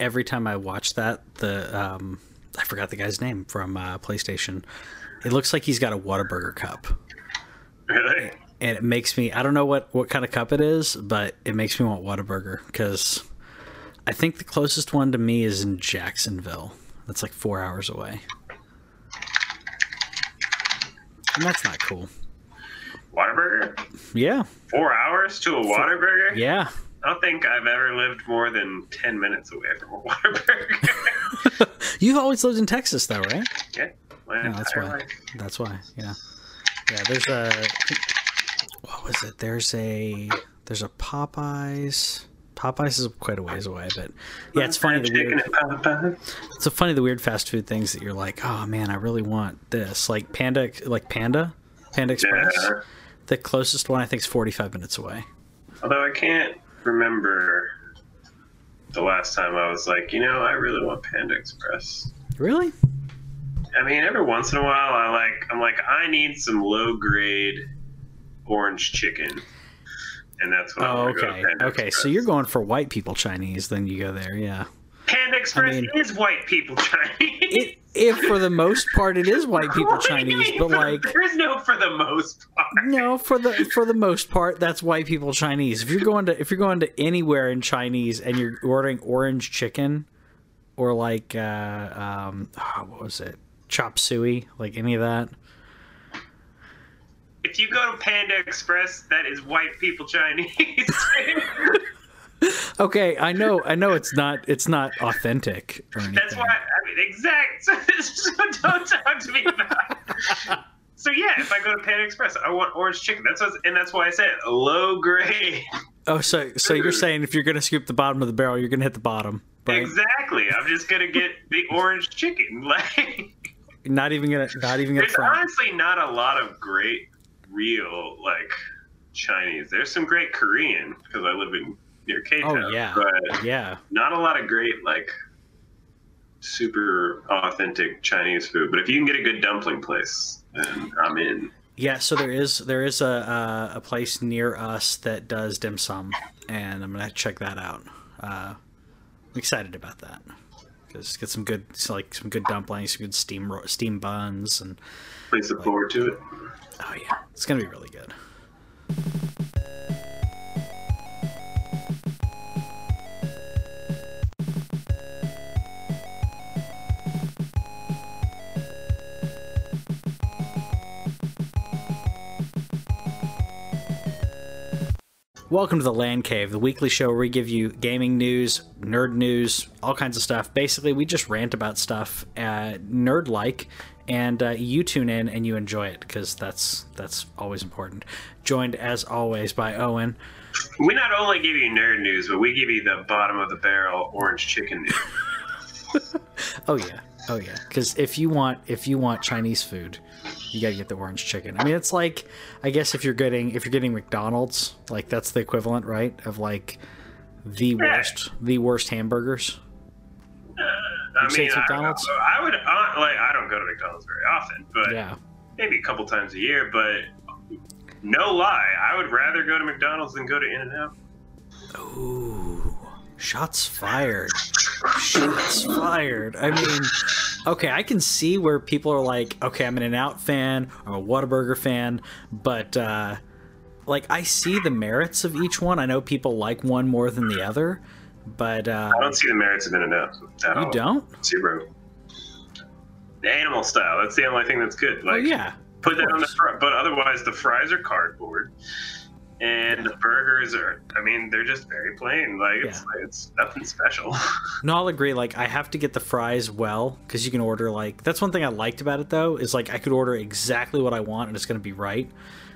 every time I watch that, the um, I forgot the guy's name from uh, PlayStation. It looks like he's got a Whataburger cup, Really? and it makes me. I don't know what what kind of cup it is, but it makes me want Whataburger because I think the closest one to me is in Jacksonville. That's like four hours away, and that's not cool. Whataburger? Yeah, Four hours to a Whataburger? yeah. I don't think I've ever lived more than 10 minutes away from a Whataburger. You've always lived in Texas, though, right? yeah. Yeah, that's why. life. That's why. Yeah. Yeah. There's a. What was it? There's a. There's a Popeyes. Popeyes is quite a ways away, but yeah, it's funny the weird. It's so funny the weird fast food things that you're like, oh man, I really want this. Like Panda, like Panda, Panda Express. Yeah. The closest one I think is 45 minutes away. Although I can't remember the last time I was like, you know, I really want Panda Express. Really? I mean, every once in a while, I like, I'm like, I need some low grade orange chicken, and that's I Oh, want to go to oh, okay. Okay. So you're going for white people Chinese, then you go there. Yeah. Panda Express mean- is white people Chinese. It, if for the most part it is white people What do you Chinese, but for- like there's no for the most part. No, for the for the most part, that's white people Chinese. If you're going to if you're going to anywhere in Chinese and you're ordering orange chicken or like uh, um, oh, what was it, chop suey, like any of that. If you go to Panda Express, that is white people Chinese. Okay, I know, I know, it's not it's not authentic or anything. That's why I mean exact. So, don't talk to me about. So yeah, if I go to Panda Express, I want orange chicken. That's what, and that's why I said low grade. Oh, so so you're saying if you're going to scoop the bottom of the barrel, you're going to hit the bottom, right? Exactly. I'm just gonna get the orange chicken. Like, Not even gonna not even gonna there's front. honestly not a lot of great real like Chinese. There's some great Korean because I live in near K Town. Oh, yeah. But Yeah, not a lot of great like super authentic Chinese food. But if you can get a good dumpling place, then I'm in. Yeah, so there is there is a a, a place near us that does dim sum, and I'm gonna check that out. Uh, I'm excited about that because get some good like some good dumplings, some good steam steam buns, and Please look forward to it. oh yeah, it's gonna be really good. Welcome to the LAN Cave, the weekly show where we give you gaming news, nerd news, all kinds of stuff. Basically, we just rant about stuff, uh, nerd like, and uh, you tune in and you enjoy it because that's that's always important. Joined as always by Owen. We not only give you nerd news, but we give you the bottom of the barrel orange chicken news. Oh yeah, oh yeah. Because if you want if you want Chinese food, you gotta get the orange chicken. I mean, it's like I guess if you're getting if you're getting McDonald's, like that's the equivalent, right? Of like the worst the worst hamburgers. I say mean, it's I, McDonald's? I would uh, like. I don't go to McDonald's very often, but Yeah. maybe a couple times a year. But no lie, I would rather go to McDonald's than go to In and Out. Ooh, shots fired. Shots fired. I mean, okay, I can see where people are like, okay, I'm an In Out fan, I'm a Whataburger fan, but uh, like I see the merits of each one. I know people like one more than the other, but uh, I don't see the merits of In and Out you all. don't. Zero. The animal style. That's the only thing that's good. Oh Like, yeah, put that on the front. But otherwise, the fries are cardboard, and the burgers are. I mean, they're just very plain. Like it's it's nothing special. No, I'll agree. Like, I have to get the fries well because you can order like that's one thing I liked about it though is like I could order exactly what I want and it's going to be right.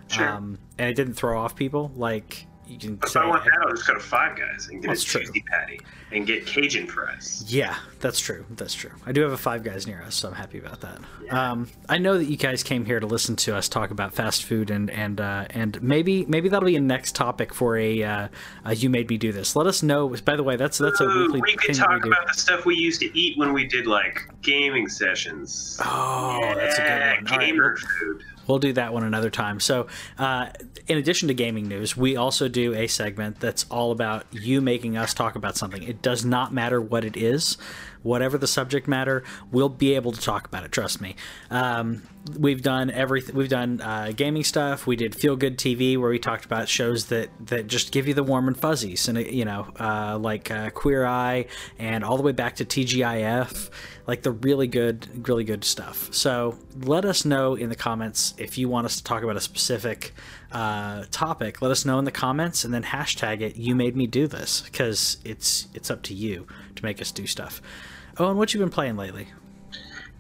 Sure. Um, and it didn't throw off people. Like you can if say, I want that, I'll just go to Five Guys and get That's a true. cheesy patty and get Cajun fries. yeah, that's true. That's true. I do have a Five Guys near us, so I'm happy about that. Um, I know that you guys came here to listen to us talk about fast food and and uh, and maybe maybe that'll be a next topic for a, uh, a you made me do this. Let us know. By the way, that's that's a weekly we could we talk do. about the stuff we used to eat when we did like gaming sessions. Oh, that's a good one. Gamer well- food. We'll do that one another time. So, uh, in addition to gaming news, we also do a segment that's all about you making us talk about something. It does not matter what it is, whatever the subject matter, we'll be able to talk about it. Trust me. Um, we've done everything. We've done uh, gaming stuff. We did Feel Good TV, where we talked about shows that that just give you the warm and fuzzies, and you know, uh, like uh, Queer Eye, and all the way back to TGIF, like the really good, really good stuff. So let us know in the comments if you want us to talk about a specific uh, topic. Let us know in the comments, and then hashtag it. You made me do this because it's it's up to you to make us do stuff. Oh, and what you been playing lately?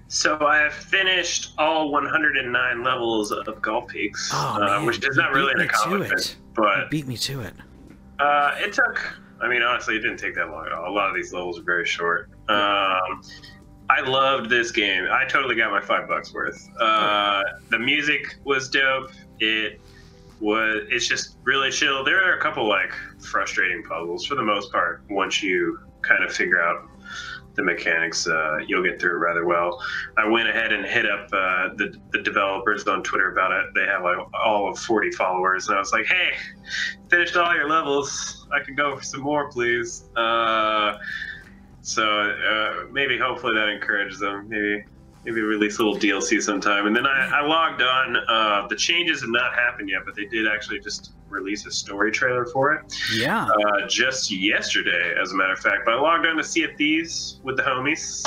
So I have finished all 109 levels of Golf Peaks, Oh, uh, which is not really an accomplishment, it. You but beat me to it. uh, it took. I mean, honestly, it didn't take that long at all. A lot of these levels are very short. Um, I loved this game. I totally got my five bucks worth. Uh, the music was dope. It It's just really chill. There are a couple like frustrating puzzles for the most part. Once you kind of figure out the mechanics, uh, you'll get through it rather well. I went ahead and hit up uh, the, the developers on Twitter about it. They have like all of 40 followers, and I was like, "Hey, finished all your levels. I can go for some more, please." Uh, so uh, maybe, hopefully, that encourages them. Maybe, maybe release a little DLC sometime. And then I, I logged on. Uh, the changes have not happened yet, but they did actually just release a story trailer for it Yeah. uh, just yesterday, as a matter of fact. But I logged on to Sea of Thieves with the homies.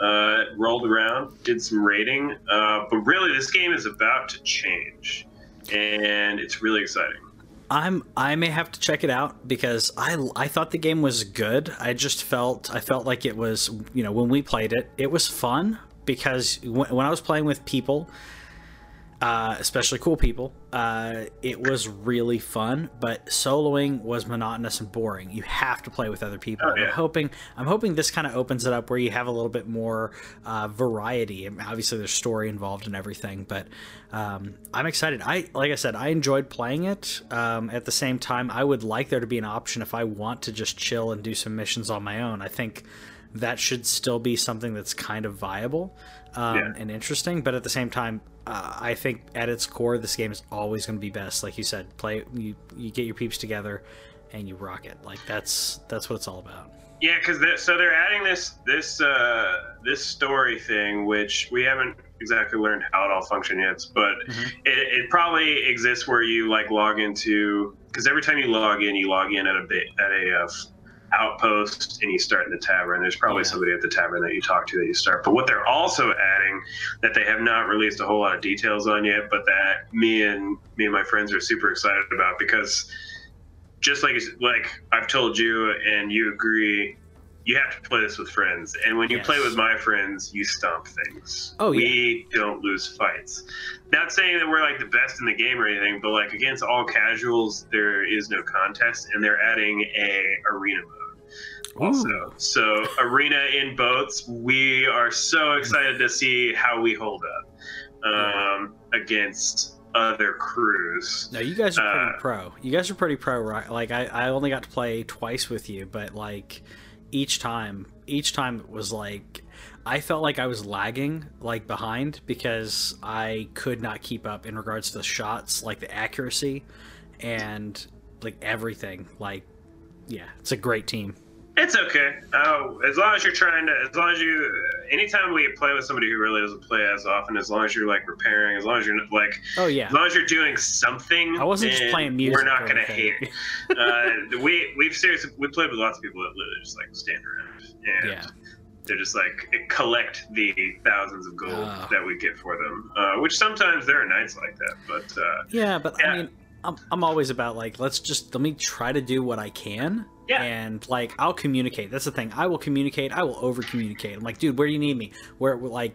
Uh, rolled around, did some raiding. Uh, but really, this game is about to change, and it's really exciting. I'm I may have to check it out because I I thought the game was good. I just felt I felt like it was, you know, when we played it, it was fun because when, I was playing with people uh, especially cool people. Uh, it was really fun, but soloing was monotonous and boring. You have to play with other people. Oh, yeah. I'm hoping I'm hoping this kind of opens it up where you have a little bit more uh, variety. And obviously, there's story involved and everything, but um, I'm excited. I like I said, I enjoyed playing it. Um, at the same time, I would like there to be an option if I want to just chill and do some missions on my own. I think that should still be something that's kind of viable um, Yeah. and interesting. But at the same time, uh, I think at its core, this game is always going to be best. Like you said, play you you get your peeps together and you rock it. Like that's that's what it's all about. Yeah, because so they're adding this this uh, this story thing, which we haven't exactly learned how it all functions yet, but Mhm. it, it probably exists where you like log into because every time you log in, you log in at a bit at a uh, outpost and you start in the tavern. There's probably Yeah. somebody at the tavern that you talk to that you start. But what they're also adding that they have not released a whole lot of details on yet, but that me and me and my friends are super excited about because just like like I've told you and you agree, you have to play this with friends. And when you Yes. play with my friends, you stomp things. Oh, yeah. we don't lose fights. Not saying that we're like the best in the game or anything, but like against all casuals, there is no contest, and they're adding a arena mode also. So arena in boats, we are so excited to see how we hold up um, against other crews. No, you guys are pretty Uh, pro. You guys are pretty pro, right? Like I, I only got to play twice with you, but like each time, each time it was like I felt like I was lagging, like behind, because I could not keep up in regards to the shots, like the accuracy, and like everything. Like, yeah, it's a great team. It's okay. Oh, as long as you're trying to, as long as you, anytime we play with somebody who really doesn't play as often, as long as you're like repairing, as long as you're like, Oh yeah, as long as you're doing something, I wasn't just playing music. We're not gonna hate. Uh, we we've seriously we played with lots of people that literally just like stand around and Yeah. they're just like collect the thousands of gold Ah. that we get for them. Uh, which sometimes there are nights like that, but uh, Yeah, but Yeah. I mean, I'm, I'm always about like let's just let me try to do what I can. Yeah. And like I'll communicate. That's the thing. I will communicate. I will over communicate. I'm like, dude, where do you need me? Where like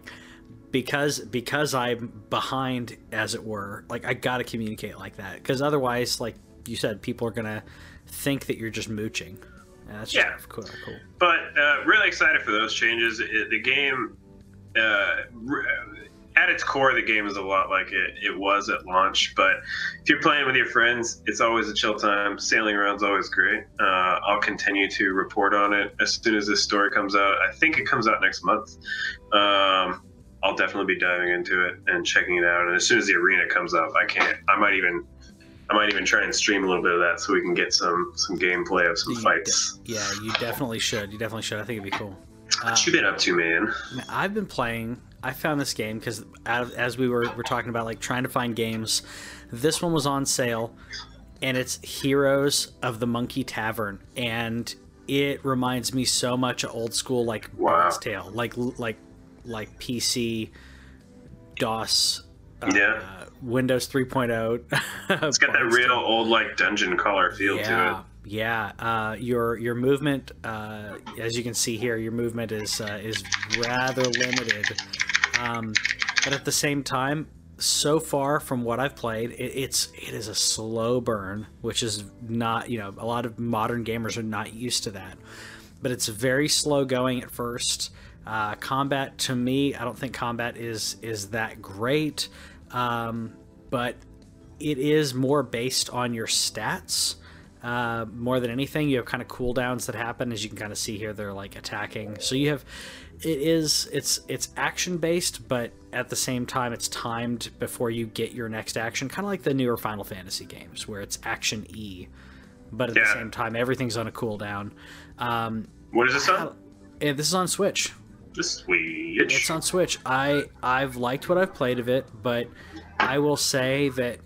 because because I'm behind, as it were. Like I gotta communicate like that because otherwise, like you said, people are gonna think that you're just mooching. And that's just Yeah. cool. cool. but uh, really excited for those changes. It, the game, uh, at its core, the game is a lot like it, it was at launch. But if you're playing with your friends, it's always a chill time. Sailing around's always great. Uh, I'll continue to report on it as soon as this story comes out. I think it comes out next month. Um, I'll definitely be diving into it and checking it out. And as soon as the arena comes up, I can't. I might even. I might even try and stream a little bit of that so we can get some some gameplay of some You fights. de- yeah, you definitely should. You definitely should. I think it'd be cool. What you been up to? Man, I've been playing. I found this game because as we were, were talking about, like trying to find games, this one was on sale, and it's Heroes of the Monkey Tavern, and it reminds me so much of old school like Wow. Bard's Tale, like like like PC, DOS, uh, Yeah. Windows 3.0. It's got that real old like dungeon crawler feel to it. yeah. Uh, your your movement, uh, as you can see here, your movement is uh, is rather limited. Um, but at the same time, so far from what I've played, it, it's it is a slow burn, which is not you know a lot of modern gamers are not used to that. But it's very slow going at first. Uh, combat to me, I don't think combat is is that great, um, but it is more based on your stats uh, more than anything. You have kind of cooldowns that happen, as you can kind of see here. They're like attacking, so you have. It is it's it's action based, but at the same time, it's timed before you get your next action. Kind of like the newer Final Fantasy games, where it's action E, but at the same time, everything's on a cooldown. Um, What is this on? and this is on Switch. The Switch. It's on Switch. I I've liked what I've played of it, but I will say that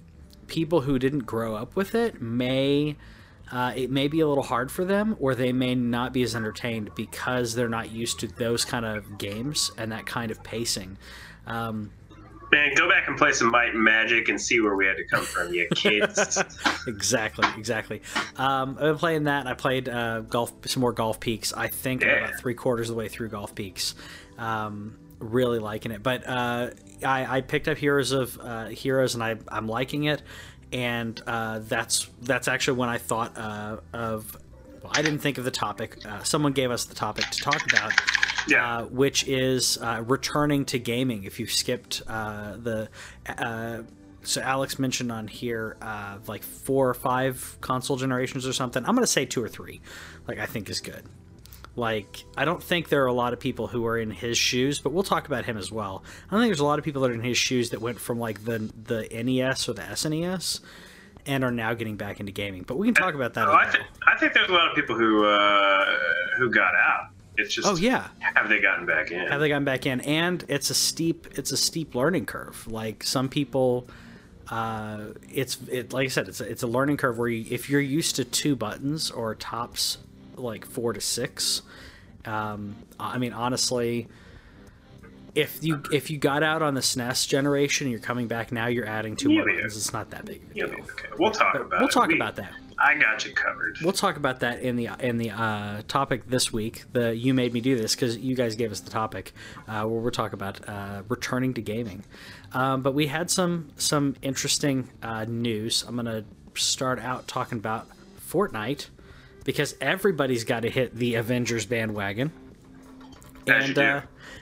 people who didn't grow up with it may uh, it may be a little hard for them, or they may not be as entertained because they're not used to those kind of games and that kind of pacing. Um, Man, go back and play some Might and Magic and see where we had to come from, you kids. exactly, exactly. Um, I've been playing that. I played uh, golf, some more Golf Peaks. I think Yeah. about three quarters of the way through Golf Peaks. Um, really liking it, but uh, I, I picked up Heroes of uh, Heroes, and I, I'm liking it. And uh, that's that's actually when I thought uh, of. Well, I didn't think of the topic. Uh, someone gave us the topic to talk about Yeah. uh, which is uh, returning to gaming. If you skipped uh, the, uh, so Alex mentioned on here uh, like four or five console generations or something. I'm gonna say two or three. Like I think is good. Like I don't think there are a lot of people who are in his shoes, but we'll talk about him as well. I don't think there's a lot of people that are in his shoes that went from like the the NES or the SNES and are now getting back into gaming. But we can talk about that. Oh, I, th- I think there's a lot of people who uh, who got out. It's just oh yeah, have they gotten back in? have they gotten back in and it's a steep it's a steep learning curve like some people uh, it's it like i said it's a, it's a learning curve where you, if you're used to two buttons or tops like four to six um, i mean honestly if you if you got out on the SNES generation and you're coming back now, you're adding two more Yeah. It's not that big of a Yeah, deal. okay, we'll talk But about we'll it. talk We- about that. I got you covered. We'll talk about that in the in the uh, topic this week. The you made me do this because you guys gave us the topic uh, where we're talking about uh, returning to gaming. Um, but we had some some interesting uh, news. I'm gonna start out talking about Fortnite because everybody's got to hit the Avengers bandwagon. As do. uh,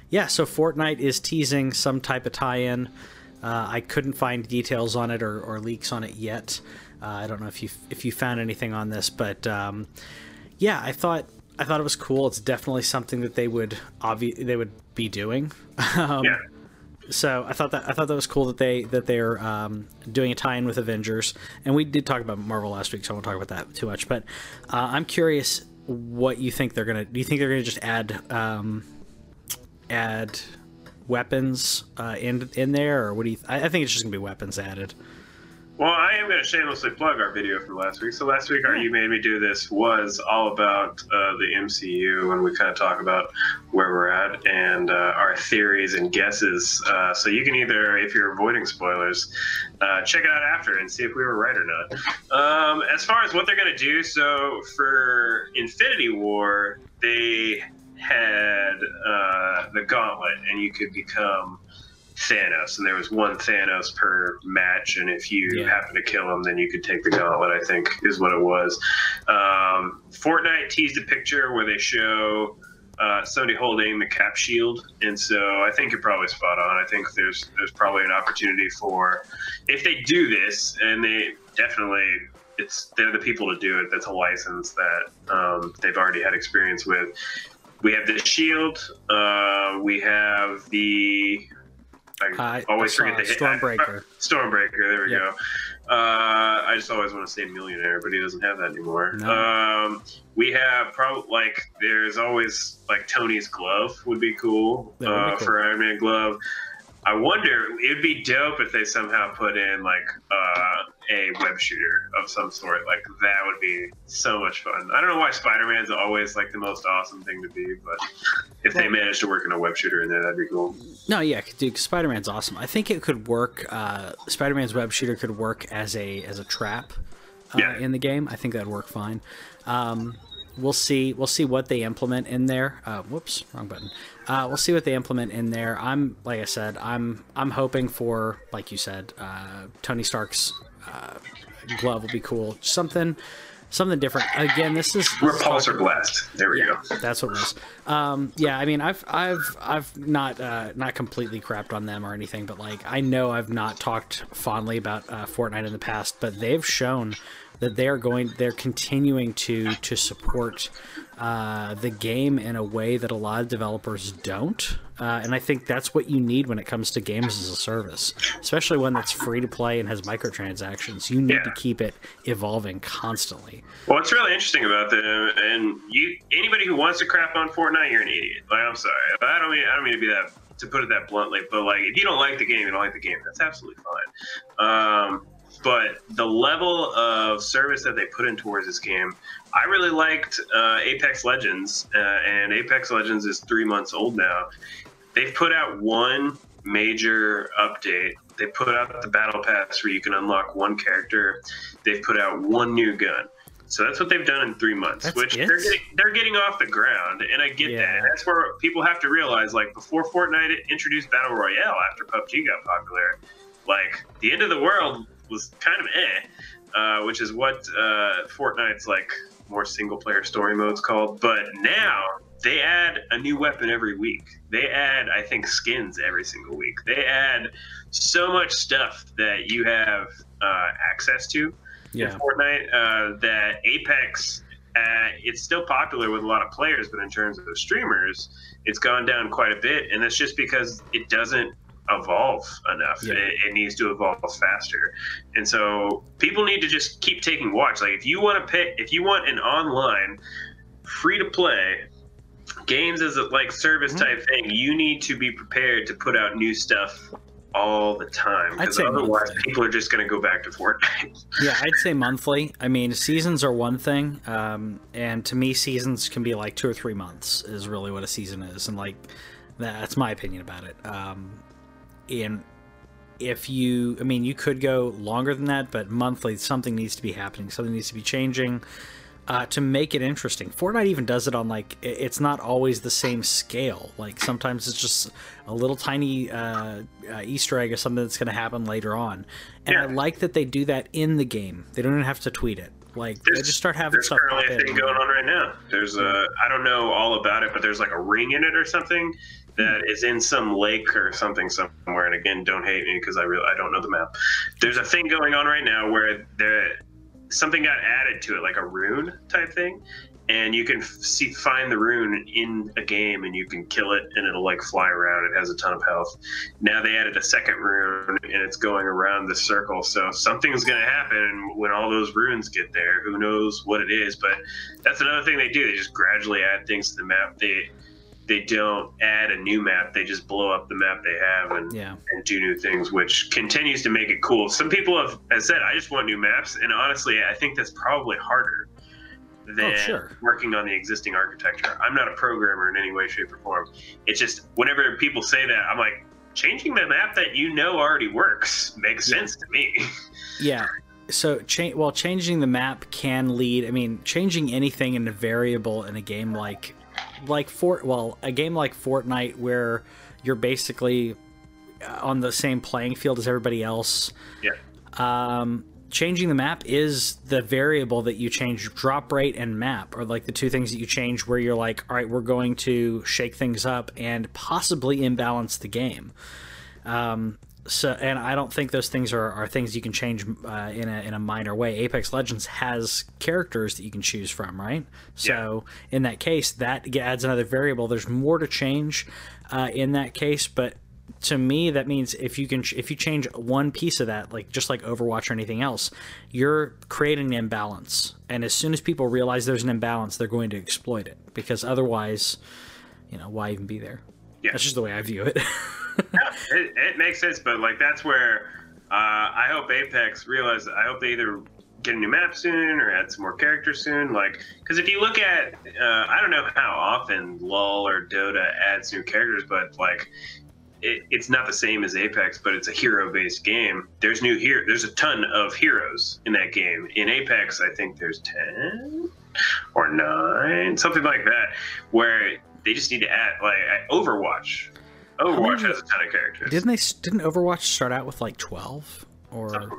yeah, so Fortnite is teasing some type of tie-in. Uh, I couldn't find details on it or, or leaks on it yet. Uh, I don't know if you if you found anything on this, but um, yeah, I thought I thought it was cool. It's definitely something that they would obvi- they would be doing. um, yeah. So I thought that I thought that was cool that they that they're um, doing a tie-in with Avengers, and we did talk about Marvel last week, so I won't talk about that too much. But uh, I'm curious what you think they're gonna. Do you think they're gonna just add um, add weapons uh, in in there, or what do you? I, I think it's just gonna be weapons added. Well, I am going to shamelessly plug our video from last week. So last week, our "You Made Me Do This" was all about uh, the MCU, and we kind of talk about where we're at and uh, our theories and guesses. Uh, so you can either, if you're avoiding spoilers, uh, check it out after and see if we were right or not. Um, as far as what they're going to do, so for Infinity War, they had uh, the Gauntlet, and you could become. Thanos, and there was one Thanos per match, and if you Yeah. happen to kill him, then you could take the gauntlet. I think is what it was. Um, Fortnite teased a picture where they show uh, somebody holding the cap shield, and so I think you're probably spot on. I think there's there's probably an opportunity for if they do this, and they definitely it's they're the people to do it. That's a license that um, they've already had experience with. We have the shield. Uh, we have the I, I always forget the hit. Stormbreaker. Stormbreaker. There we Yep. go. Uh, I just always want to say Mjolnir, but he doesn't have that anymore. No. Um, we have probably like there's always like Tony's glove would be cool, would be uh, cool. for Iron Man glove. I wonder it'd be dope if they somehow put in like uh, a web shooter of some sort. Like that would be so much fun. I don't know why Spider Man's always like the most awesome thing to be, but if they managed to work in a web shooter in there, that'd be cool. No, yeah, dude, Spider Man's awesome. I think it could work. Uh, Spider Man's web shooter could work as a as a trap uh, Yeah. in the game. I think that'd work fine. Um, we'll see. We'll see what they implement in there. Uh, whoops, wrong button. Uh, we'll see what they implement in there. I'm like I said. I'm I'm hoping for like you said. Uh, Tony Stark's uh, glove will be cool. Something. Something different. Again, this is this Repulsor blast. There we yeah, go. that's what it was. Um, yeah, I mean, I've I've I've not uh, not completely crapped on them or anything, but like I know I've not talked fondly about uh, Fortnite in the past, but they've shown that they are going, they're continuing to to support uh, the game in a way that a lot of developers don't. Uh, and I think that's what you need when it comes to games as a service, especially one that's free to play and has microtransactions. You need Yeah. to keep it evolving constantly. Well, what's really interesting about them, and you, anybody who wants to crap on Fortnite, you're an idiot. Like, I'm sorry, I don't mean, I don't mean to be that, to put it that bluntly, but like, if you don't like the game, you don't like the game. That's absolutely fine. Um, but the level of service that they put in towards this game, I really liked uh, Apex Legends, uh, and Apex Legends is three months old now. They've put out one major update. They put out the battle pass where you can unlock one character. They've put out one new gun. So that's what they've done in three months, That's which it? they're getting they're getting off the ground, and I get Yeah. that. And that's where people have to realize, like before Fortnite introduced battle royale after PUBG got popular, like the end of the world was kind of eh, uh, which is what uh, Fortnite's like more single player story mode's called. But now they add a new weapon every week. They add, I think, skins every single week. They add so much stuff that you have uh, access to Yeah. in Fortnite uh, that Apex. Uh, it's still popular with a lot of players, but in terms of streamers, it's gone down quite a bit, and that's just because it doesn't evolve enough. Yeah. It, it needs to evolve faster, and so people need to just keep taking watch. Like if you want to pay, if you want an online free to play games as a like service Mhm. type thing, you need to be prepared to put out new stuff all the time I'd because say otherwise monthly. people are just going to go back to Fortnite. Yeah, I'd say monthly. I mean, seasons are one thing, um, and to me, seasons can be like two or three months is really what a season is, and like that's my opinion about it. Um, and if you, I mean, you could go longer than that, but monthly, something needs to be happening, something needs to be changing. Uh, to make it interesting, Fortnite even does it on like it's not always the same scale. Like sometimes it's just a little tiny uh, uh, Easter egg or something that's going to happen later on, and I like that they do that in the game. They don't even have to tweet it. Like they just start having There's stuff pop currently a thing in. going on right now. There's a I don't know all about it, but there's like a ring in it or something that is in some lake or something somewhere. And again, don't hate me because I really I don't know the map. There's a thing going on right now where there something got added to it, like a rune type thing. And you can see find the rune in a game, and you can kill it, and it'll like fly around. It has a ton of health. Now they added a second rune, and it's going around the circle. So something's going to happen when all those runes get there. Who knows what it is? But that's another thing they do. They just gradually add things to the map. They they don't add a new map. They just blow up the map they have and, Yeah, and do new things, which continues to make it cool. Some people have, have said, "I just want new maps," and honestly, I think that's probably harder oh, than Oh, sure. working on the existing architecture. I'm not a programmer in any way, shape, or form. It's just whenever people say that, I'm like, changing the map that you know already works makes Yeah. sense to me. yeah. So, cha- well, changing the map can lead. I mean, changing anything in a variable in a game like, like Fort. Well, a game like Fortnite where you're basically uh, on the same playing field as everybody else. yeah. um, changing the map is the variable that you change drop rate and map are like the two things that you change where you're like all right we're going to shake things up and possibly imbalance the game um, so and i don't think those things are, are things you can change uh, in, a, in a minor way. Apex legends has characters that you can choose from right? So in that case that adds another variable. There's more to change uh, in that case but to me that means if you can if you change one piece of that like just like overwatch or anything else you're creating an imbalance. And as soon as people realize there's an imbalance they're going to exploit it because otherwise you know why even be there? Yeah. that's just the way i view it It, it makes sense, but like that's where uh, I hope Apex realize. I hope they either get a new map soon or add some more characters soon. Like, because if you look at, uh, I don't know how often LoL or Dota adds new characters, but like. It, it's not the same as Apex, but it's a hero-based game. There's new here. There's a ton of heroes in that game. In Apex, I think there's ten or nine, something like that, where they just need to add like Overwatch. Overwatch has a ton of characters. didn't they didn't overwatch start out with like 12 or Uh,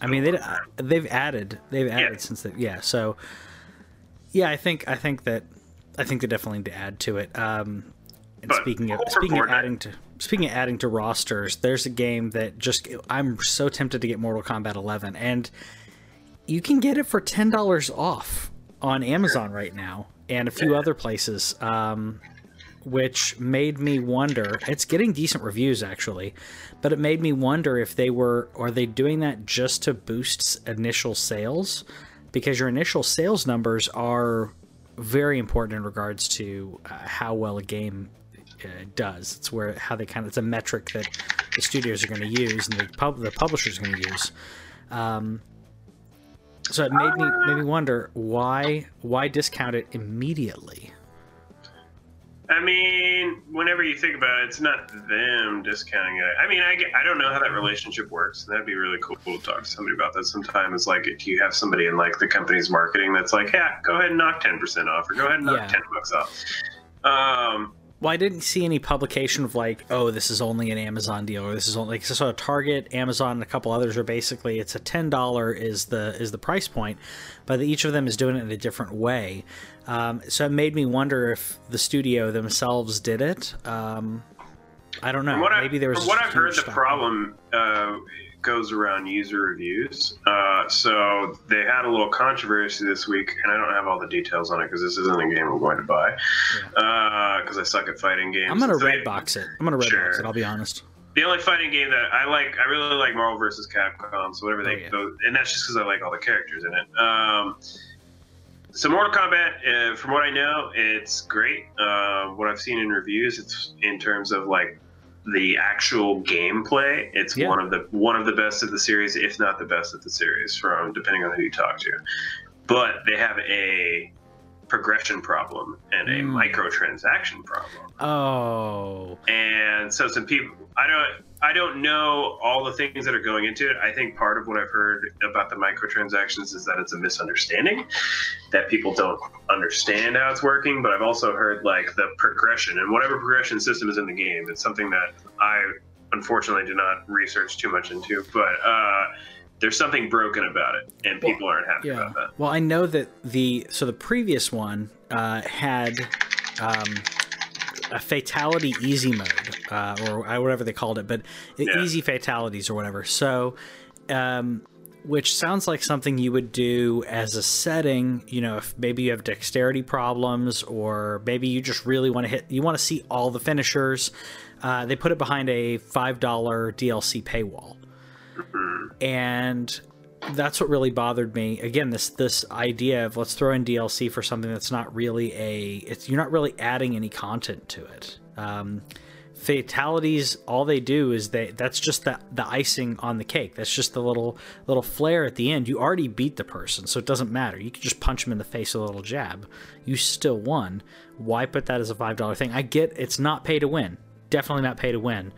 I mean, they they've added they've added Yeah. since they yeah. So yeah, I think I think that I think they definitely need to add to it. Um, and But speaking of speaking of adding to speaking of adding to rosters, there's a game that just I'm so tempted to get Mortal Kombat 11, and you can get it for ten dollars off on Amazon right now and a few other places. Um, which made me wonder. It's getting decent reviews actually, but it made me wonder if they were are they doing that just to boost initial sales because your initial sales numbers are very important in regards to uh, how well a game uh, does. It's where how they kind of it's a metric that the studios are going to use and the pub the publishers are going to use. Um, so it made me made me wonder why why discount it immediately. I mean, whenever you think about it, it's not them discounting it. I mean, I, I don't know how that relationship works. That'd be really cool to talk to somebody about that sometime. It's like if you have somebody in like the company's marketing that's like, yeah, go ahead and knock ten percent off, or go ahead and knock Yeah. ten bucks off. Um, Well, I didn't see any publication of like, oh, this is only an Amazon deal, or this is only like so. Target, Amazon, and a couple others are basically it's a ten dollar is the is the price point, but each of them is doing it in a different way. Um, so it made me wonder if the studio themselves did it. Um, I don't know. From what, I, Maybe there was. from what a I've heard, the problem uh, goes around user reviews. Uh, so they had a little controversy this week, and I don't have all the details on it because this isn't a game I'm going to buy. Because I suck at fighting games. I'm gonna So Redbox it. I'm gonna Redbox it. I'll be honest. The only fighting game that I like, I really like Marvel vs. Capcom. So whatever they, Oh, yeah. those- and that's just because I like all the characters in it. Um, so Mortal Kombat, uh, from what I know, it's great. Uh, what I've seen in reviews, it's in terms of like the actual gameplay, it's Yeah. one of the one of the best of the series, if not the best of the series, from depending on who you talk to. But they have a progression problem and a Mm. microtransaction problem Oh, and so some people i don't i don't know all the things that are going into it i think part of what i've heard about the microtransactions is that it's a misunderstanding that people don't understand how it's working but i've also heard like the progression and whatever progression system is in the game it's something that i unfortunately did not research too much into but uh there's something broken about it and Well, people aren't happy yeah. about that Well, I know that the so the previous one uh, had um, a fatality easy mode uh, or whatever they called it, but Yeah. easy fatalities or whatever. So, um, which sounds like something you would do as a setting. You know, if maybe you have dexterity problems or maybe you just really want to hit, you want to see all the finishers. Uh, they put it behind a five dollar DLC paywall and that's what really bothered me. Again this this idea of let's throw in dlc for something that's not really a it's you're not really adding any content to it. Um, fatalities all they do is they that's just the, the icing on the cake. That's just the little little flare at the end. You already beat the person so it doesn't matter. You can just punch them in the face with a little jab. You still won. Why put that as a five dollar thing? I get it's not pay to win. Definitely not pay to win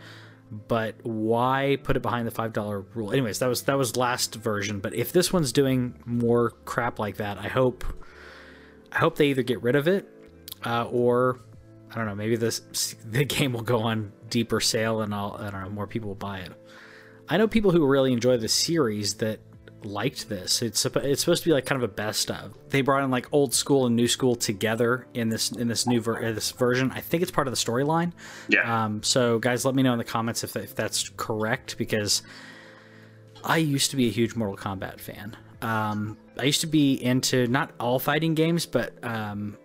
but why put it behind the five dollar rule? Anyways that was that was last version but if this one's doing more crap like that i hope i hope they either get rid of it uh, or i don't know maybe this the game will go on deeper sale and i'll i don't know more people will buy it. I know people who really enjoy the series that liked this it's it's supposed to be like kind of a best of they brought in like old school and new school together in this in this new ver- this version i think it's part of the storyline yeah um, so, guys, let me know in the comments if, if that's correct because I used to be a huge Mortal Kombat fan. Um, I used to be into not all fighting games, but um,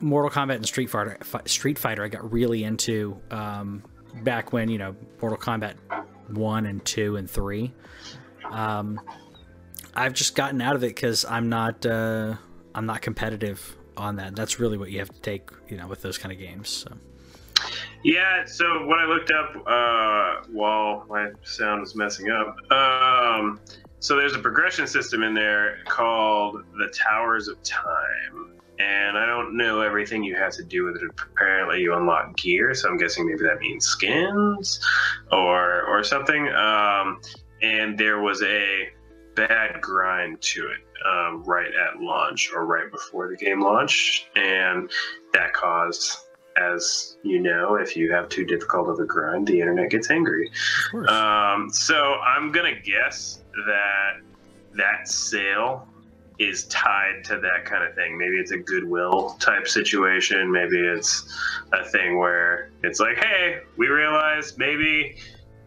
Mortal Kombat and Street Fighter. Fi- Street Fighter, I got really into um, back when you know Mortal Kombat one and two and three. Um, I've just gotten out of it because I'm not uh, I'm not competitive on that. That's really what you have to take, you know, with those kind of games. So. Yeah, so what I looked up uh, while my sound was messing up, um, so there's a progression system in there called the Towers of Time. And I don't know everything you have to do with it. Apparently, you unlock gear, so I'm guessing maybe that means skins or or something. Um, and there was a bad grind to it um, right at launch or right before the game launched, and that caused as you know, if you have too difficult of a grind, the internet gets angry. Um, so I'm gonna guess that that sale is tied to that kind of thing. Maybe it's a goodwill type situation. Maybe it's a thing where it's like, hey, we realized maybe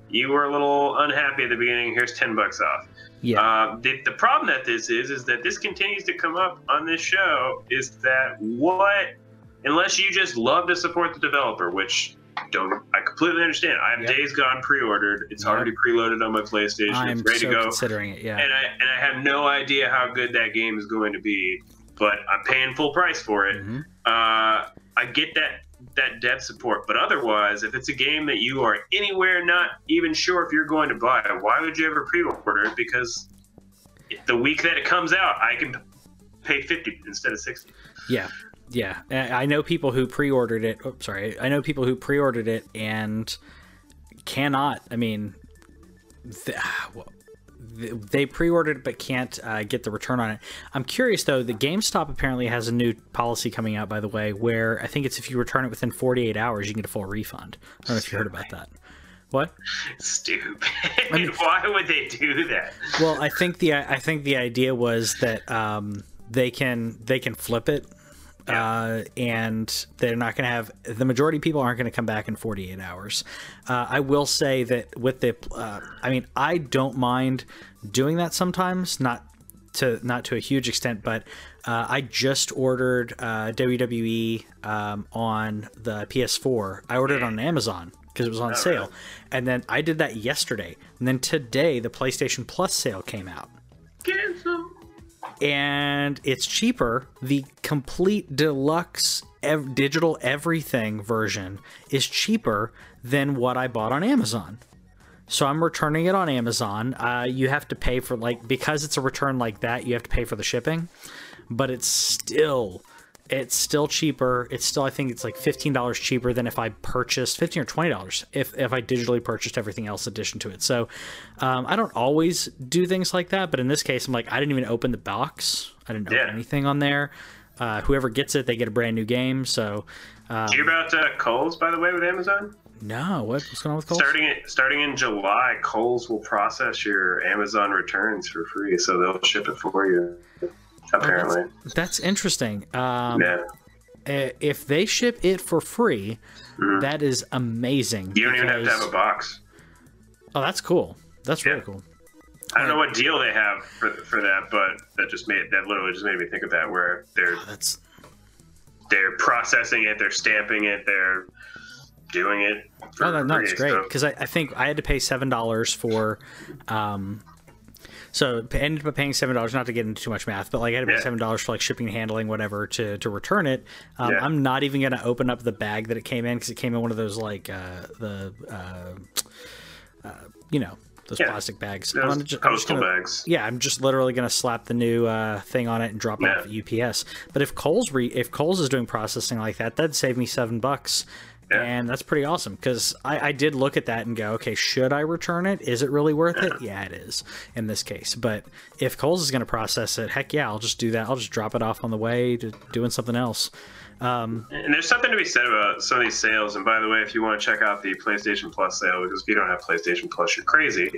you were a little unhappy at the beginning. Here's ten bucks off. Yeah. Uh, the, the problem that this is is that this continues to come up on this show is that what unless you just love to support the developer, which don't I completely understand. I have yep. Days Gone pre-ordered. It's yep. already preloaded on my PlayStation. I'm it's ready so to go. Considering it, yeah. And I and I have no idea how good that game is going to be, but I'm paying full price for it. Mm-hmm. Uh, I get that that dev support, but otherwise, if it's a game that you are anywhere not even sure if you're going to buy, why would you ever pre-order it? Because the week that it comes out, I can pay fifty instead of sixty. Yeah, yeah, I know people who pre-ordered it. Sorry, I know people who pre-ordered it and cannot. I mean, ah, they pre-ordered it but can't uh, get the return on it. I'm curious though. The GameStop apparently has a new policy coming out, by the way, where I think it's if you return it within 48 hours, you can get a full refund. I don't know if you heard about that. What? Stupid. I mean, Why would they do that? Well, I think the I think the idea was that um, they can they can flip it uh, and they're not going to have the majority of people aren't going to come back in 48 hours. Uh, I will say that with the, uh, I mean, I don't mind doing that sometimes, not to not to a huge extent, but uh, I just ordered uh, WWE um, on the PS4. I ordered it on Amazon because it was on oh, sale, really? and then I did that yesterday, and then today the PlayStation Plus sale came out. Get some and it's cheaper. The complete deluxe ev- digital everything version is cheaper than what I bought on Amazon. So I'm returning it on Amazon. Uh, you have to pay for like because it's a return like that, you have to pay for the shipping, but it's still it's still cheaper. It's still I think it's like fifteen dollars cheaper than if I purchased fifteen or twenty dollars if if I digitally purchased everything else addition to it. So um, I don't always do things like that, but in this case, I'm like I didn't even open the box. I didn't yeah. open anything on there. Uh, whoever gets it, they get a brand new game. So. Um, you hear about uh, Kohl's by the way with Amazon? No, what, what's going on with Kohl's? Starting starting in July, Kohl's will process your Amazon returns for free, so they'll ship it for you apparently. Oh, that's, that's, interesting. Um, yeah. If they ship it for free, mm-hmm. that is amazing. You don't because... even have to have a box. Oh, that's cool. That's yeah. really cool. I don't know what deal they have for, for that, but that just made that literally just made me think of that. Where they're oh, that's they're processing it, they're stamping it, they're doing it. oh, that, that's great because I, I, think I had to pay seven dollars for um, so I ended up paying seven dollars, not to get into too much math, but like I had to pay yeah. seven dollars for like shipping and handling, whatever, to to return it. Um, yeah. I'm not even gonna open up the bag that it came in because it came in one of those like uh, the uh, uh, you know those yeah. plastic bags. Those just, postal gonna, bags. Yeah, I'm just literally gonna slap the new uh, thing on it and drop it off at UPS. But if Kohl's re- if Kohl's is doing processing like that, that'd save me seven bucks. Yeah. And that's pretty awesome because I, I, did look at that and go, okay, should I return it? Is it really worth it? Yeah, it is in this case. But if Kohl's is going to process it, heck yeah, I'll just do that. I'll just drop it off on the way to doing something else. Um, and there's something to be said about some of these sales. And by the way, if you want to check out the PlayStation Plus sale, because if you don't have PlayStation Plus, you're crazy.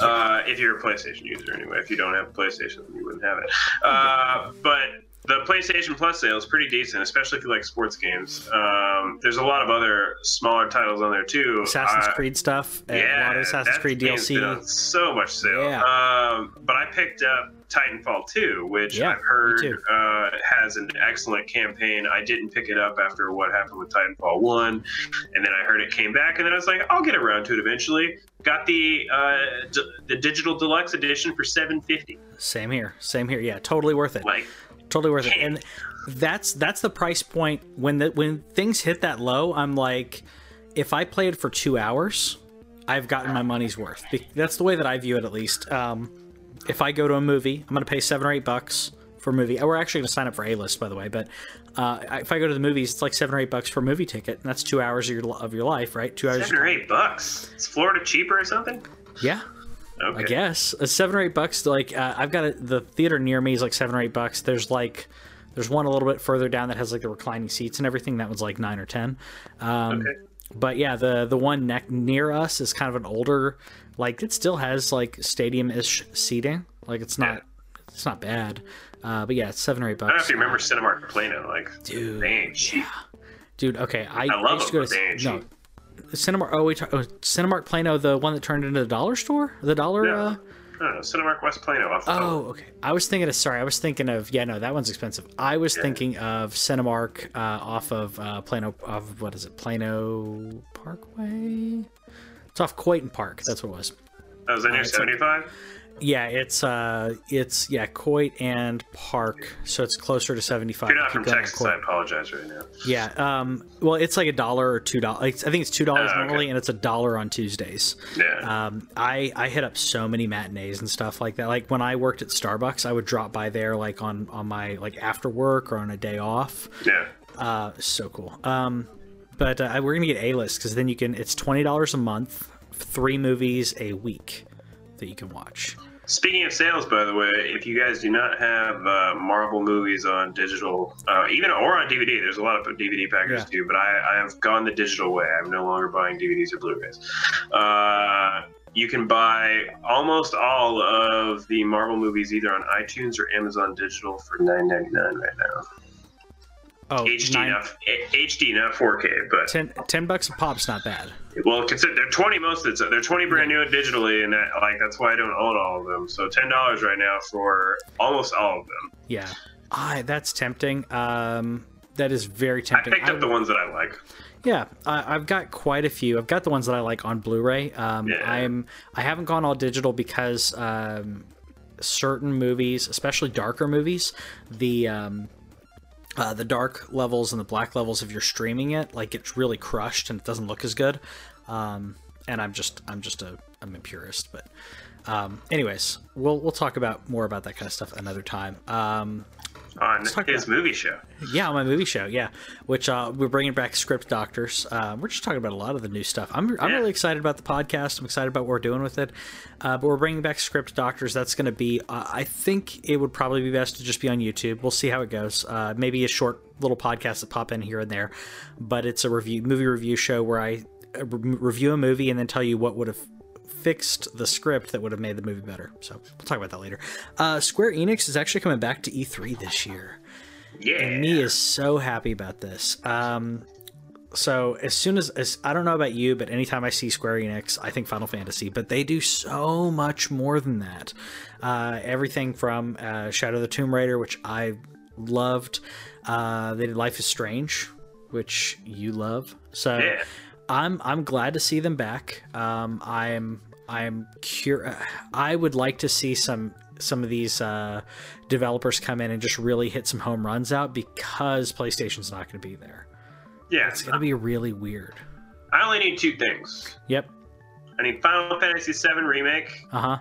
Uh, if you're a PlayStation user, anyway. If you don't have a PlayStation, you wouldn't have it. Uh, but the PlayStation Plus sale is pretty decent, especially if you like sports games. Um, there's a lot of other smaller titles on there too. Assassin's Uh, Creed stuff. and a yeah, lot of Assassin's Creed game's been on DLC. so much sale. Yeah. Um, but I picked up Titanfall 2, which Yeah, I've heard uh, has an excellent campaign. I didn't pick it up after what happened with Titanfall 1, and then I heard it came back, and then I was like, I'll get around to it eventually. Got the uh, d- the digital deluxe edition for 750. Same here. Same here. Yeah, totally worth it. Like, totally worth it. And that's that's the price point when the when things hit that low. I'm like, if I play it for two hours, I've gotten my money's worth. That's the way that I view it, at least. Um, if I go to a movie, I'm going to pay seven or eight bucks for a movie. We're actually going to sign up for A list, by the way. But uh, if I go to the movies, it's like seven or eight bucks for a movie ticket, and that's two hours of your of your life, right? Two hours. seven or eight bucks. Is Florida cheaper or something? Yeah. Okay. I guess uh, seven or eight bucks. Like uh, I've got a, the theater near me is like seven or eight bucks. There's like there's one a little bit further down that has like the reclining seats and everything. That one's like nine or ten. Um, Okay. But yeah, the the one neck near us is kind of an older. Like it still has like stadium ish seating. Like it's not it's not bad. Uh, but yeah, it's seven or eight bucks. I don't know if you remember Cinemark Plano. Like, Dude, they ain't cheap. dude. Okay, I, I love used to go but they ain't to no. Cinemark. Oh, we talk, oh, Cinemark Plano, the one that turned into the dollar store, the dollar. Yeah. Uh, Cinemark West Plano. Off the Oh, okay. I was thinking of sorry. I was thinking of yeah. No, that one's expensive. I was Yeah. thinking of Cinemark uh, off of uh, Plano. Of what is it? Plano Parkway. It's off Coyton Park. That's what it was. Oh, is that near it's a- 75? Yeah, it's uh, it's yeah, Coit and Park. So it's closer to seventy five. If you're not from Texas, I apologize right now. Yeah. Um. Well, it's like a dollar or two dollars. I think it's two dollars Oh, okay. normally, and it's a dollar on Tuesdays. Yeah. Um, I I hit up so many matinees and stuff like that. Like when I worked at Starbucks, I would drop by there like on on my like after work or on a day off. yeah. Uh, so cool. Um, but uh, we're gonna get a list because then you can. It's twenty dollars a month, three movies a week that you can watch. Speaking of sales, by the way, if you guys do not have uh, Marvel movies on digital, uh, even or on DVD, there's a lot of DVD packages Yeah. too. But I, I have gone the digital way. I'm no longer buying DVDs or Blu-rays. Uh, you can buy almost all of the Marvel movies either on iTunes or Amazon Digital for $9.99 right now. Oh, HD, nine- not eh, HD, not 4K, but 10, 10 bucks a pop's not bad. well, consider they're 20 most of the They're 20 brand new digitally, and that, like that's why I don't own all of them. So $10 right now for almost all of them. Yeah. I that's tempting. Um, that is very tempting. I picked up I- the ones that I like. Yeah, I, I've got quite a few. I've got the ones that I like on Blu-ray. Um, Yeah. I'm I haven't gone all digital because um, certain movies, especially darker movies, the um, uh, the dark levels and the black levels, if you're streaming it, like it's really crushed and it doesn't look as good. Um, and I'm just I'm just a I'm a purist, but um, anyways, we'll we'll talk about more about that kind of stuff another time. Um, on his movie show. yeah, on my movie show, yeah, which uh, we're bringing back Script Doctors. Uh, we're just talking about a lot of the new stuff. I'm, I'm Yeah. really excited about the podcast. I'm excited about what we're doing with it. Uh, but we're bringing back Script Doctors. That's going to be, uh, I think it would probably be best to just be on YouTube. We'll see how it goes. Uh, maybe a short little podcast that pop in here and there. But it's a review movie review show where I uh, re- review a movie and then tell you what would have fixed the script that would have made the movie better. So we'll talk about that later. Uh, Square Enix is actually coming back to E3 this year Yeah. and me is so happy about this. Um, so as soon as, as I don't know about you, but anytime I see Square Enix, I think Final Fantasy. But they do so much more than that. Uh, everything from uh, Shadow of the Tomb Raider, which I loved. Uh, they did Life is Strange, which you love. So Yeah. I'm I'm glad to see them back. Um, I'm I'm cur- I would like to see some some of these uh, developers come in and just really hit some home runs out because PlayStation's not going to be there. yeah. It's going to be really weird. I only need two things. Yep. I need Final Fantasy VII remake, Uh huh.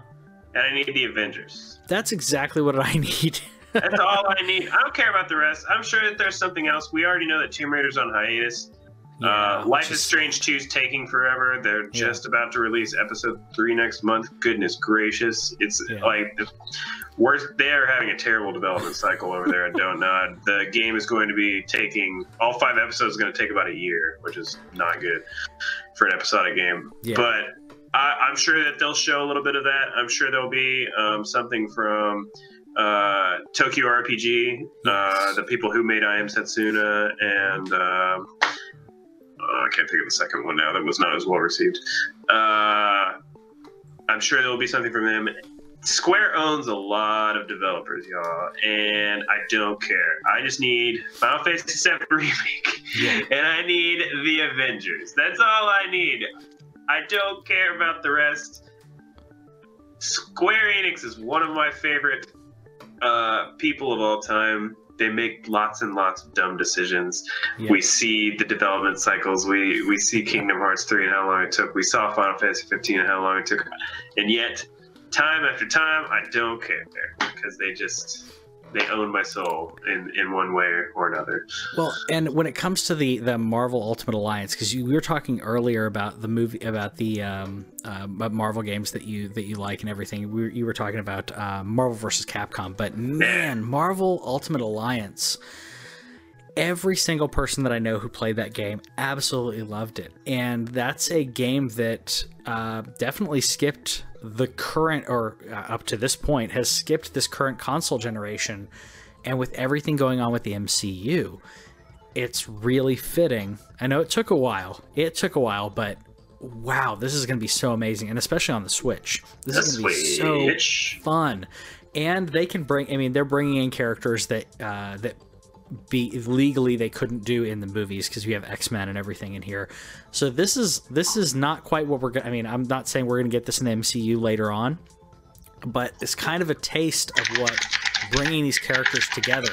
and I need the Avengers. That's exactly what I need. That's all I need. I don't care about the rest. I'm sure that there's something else. We already know that Tomb Raider's on hiatus. Yeah, uh, Life which is Strange 2 is taking forever. They're Yeah. just about to release episode 3 next month. Goodness gracious. It's Yeah. like we're they're having a terrible development cycle over there at Don't Nod. The game is going to be taking all five episodes is going to take about a year, which is not good for an episodic game. But I, I'm sure that they'll show a little bit of that. I'm sure there'll be um, something from uh, Tokyo RPG, uh, the people who made I Am Setsuna, and um, I can't think of the second one now that was not as well received. Uh, I'm sure there will be something from them. Square owns a lot of developers, y'all, and I don't care. I just need Final Fantasy VII Remake, Yeah. and I need the Avengers. That's all I need. I don't care about the rest. Square Enix is one of my favorite uh, people of all time. They make lots and lots of dumb decisions. Yeah. We see the development cycles. We we see Kingdom Hearts 3 and how long it took. We saw Final Fantasy 15 and how long it took. And yet, time after time, I don't care because they just they own my soul in, in one way or another. Well, and when it comes to the the Marvel Ultimate Alliance, because we were talking earlier about the movie about the um, uh, Marvel games that you that you like and everything. We were, you were talking about uh, Marvel versus Capcom, but man, Marvel Ultimate Alliance. Every single person that I know who played that game absolutely loved it, and that's a game that uh, definitely skipped the current or uh, up to this point has skipped this current console generation and with everything going on with the MCU it's really fitting. I know it took a while. It took a while but wow this is going to be so amazing and especially on the Switch. This The is going to be so fun. And they can bring I mean they're bringing in characters that uh, that be legally they couldn't do in the movies because we have X-Men and everything in here. So this is this is not quite what we're going I mean, I'm not saying we're going to get this in the MCU later on, but it's kind of a taste of what bringing these characters together,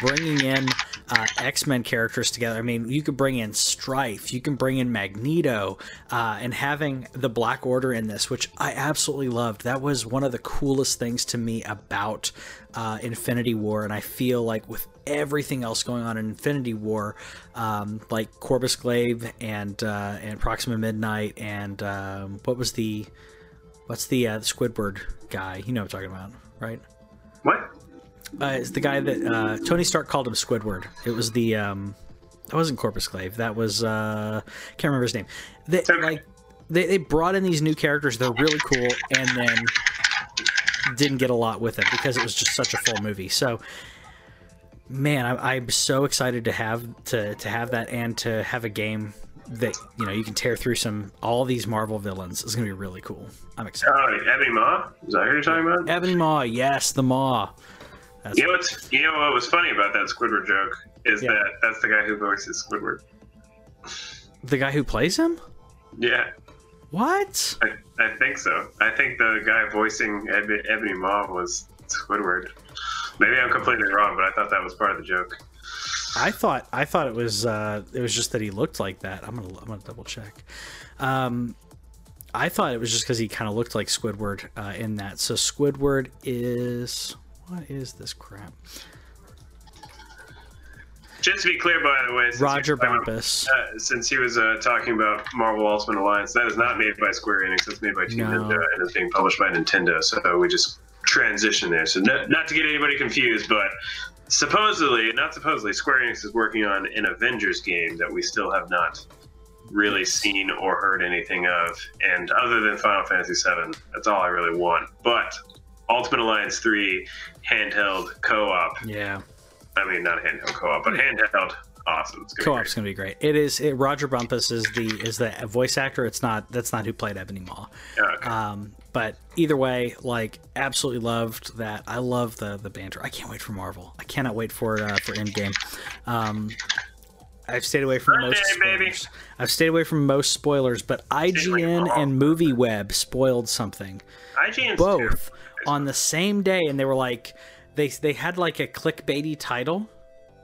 bringing in uh, X Men characters together. I mean, you could bring in Strife, you can bring in Magneto, uh, and having the Black Order in this, which I absolutely loved. That was one of the coolest things to me about uh, Infinity War, and I feel like with everything else going on in Infinity War, um, like Corvus Glaive and uh, and Proxima Midnight, and um, what was the what's the uh, Squidward guy? You know what I'm talking about, right? What? Uh, it's the guy that uh, Tony Stark called him Squidward. It was the um, that wasn't Corvus Glaive. That was uh, can't remember his name. They okay. like they, they brought in these new characters. They're really cool, and then didn't get a lot with it because it was just such a full movie. So, man, I, I'm so excited to have to to have that and to have a game that you know you can tear through some all these Marvel villains. It's gonna be really cool. I'm excited. Oh, Ebony Maw? Is that who you're talking about? Ebony Maw, yes, the Maw. That's You know what's you know what was funny about that Squidward joke is Yeah. that that's the guy who voices Squidward. the guy who plays him. Yeah, What? I, I think so. I think the guy voicing Eb- Ebony Maw was Squidward. Maybe I'm completely wrong, but I thought that was part of the joke. I thought I thought it was uh, it was just that he looked like that. I'm gonna I'm gonna double check. Um, I thought it was just because he kind of looked like Squidward uh, in that. So Squidward is what is this crap? Just to be clear, by the way, Rodger Bumpass. Uh, since he was uh, talking about Marvel Ultimate Alliance, that is not made by Square Enix. It's made by Team No. Ninja and is being published by Nintendo. So we just transition there. So not, not to get anybody confused, but supposedly, not supposedly, Square Enix is working on an Avengers game that we still have not really seen or heard anything of. And other than Final Fantasy VII, that's all I really want. But Ultimate Alliance 3 handheld co-op. Yeah, I mean, not handheld co-op, but handheld. Awesome. It's gonna co-op's gonna be great. It is. It, Rodger Bumpass is the is the voice actor. It's not. That's not who played Ebony Maw. great. Okay. Um, but either way, like absolutely loved that. I love the the banter. I can't wait for Marvel. I cannot wait for uh, for Endgame. Um, I've stayed away from most Birthday, baby. spoilers. I've stayed away from most spoilers, but IGN and MovieWeb spoiled something IGN's both on the same day, and they were like, they they had like a clickbaity title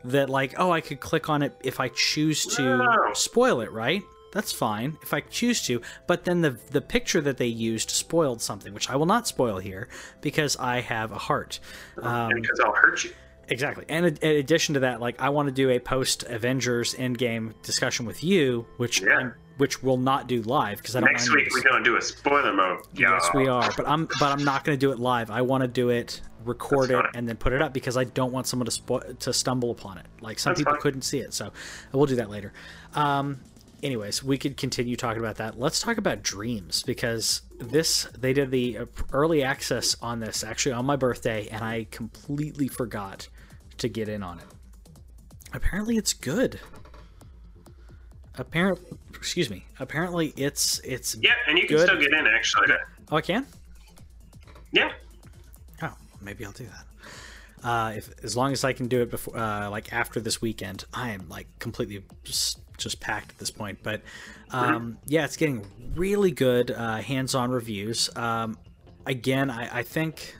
that like, oh, I could click on it if I choose to No. spoil it, right? That's fine if I choose to. But then the the picture that they used spoiled something, which I will not spoil here because I have a heart. Um, And because I'll hurt you. Exactly. And in addition to that, like I want to do a post Avengers Endgame discussion with you, which Yeah. Which we'll not do live because I don't Next week we're gonna do a spoiler mode. Yes, we are. But I'm but I'm not going to do it live. I want to do it, record That's it, fine. and then put it up because I don't want someone to spo- to stumble upon it. Like some That's people fine. couldn't see it, so we'll do that later. Um, anyways, we could continue talking about that. Let's talk about Dreams because this they did the uh, early access on this actually on my birthday, and I completely forgot to get in on it. Apparently, it's good. Apparently, excuse me. Apparently, it's it's Yeah, and you can Good. still get in actually. oh I can. Yeah. Oh, maybe I'll do that. Uh, if as long as I can do it before, uh, like after this weekend, I am like completely just, just packed at this point. But um, yeah, it's getting really good uh, hands-on reviews. Um, again, I, I think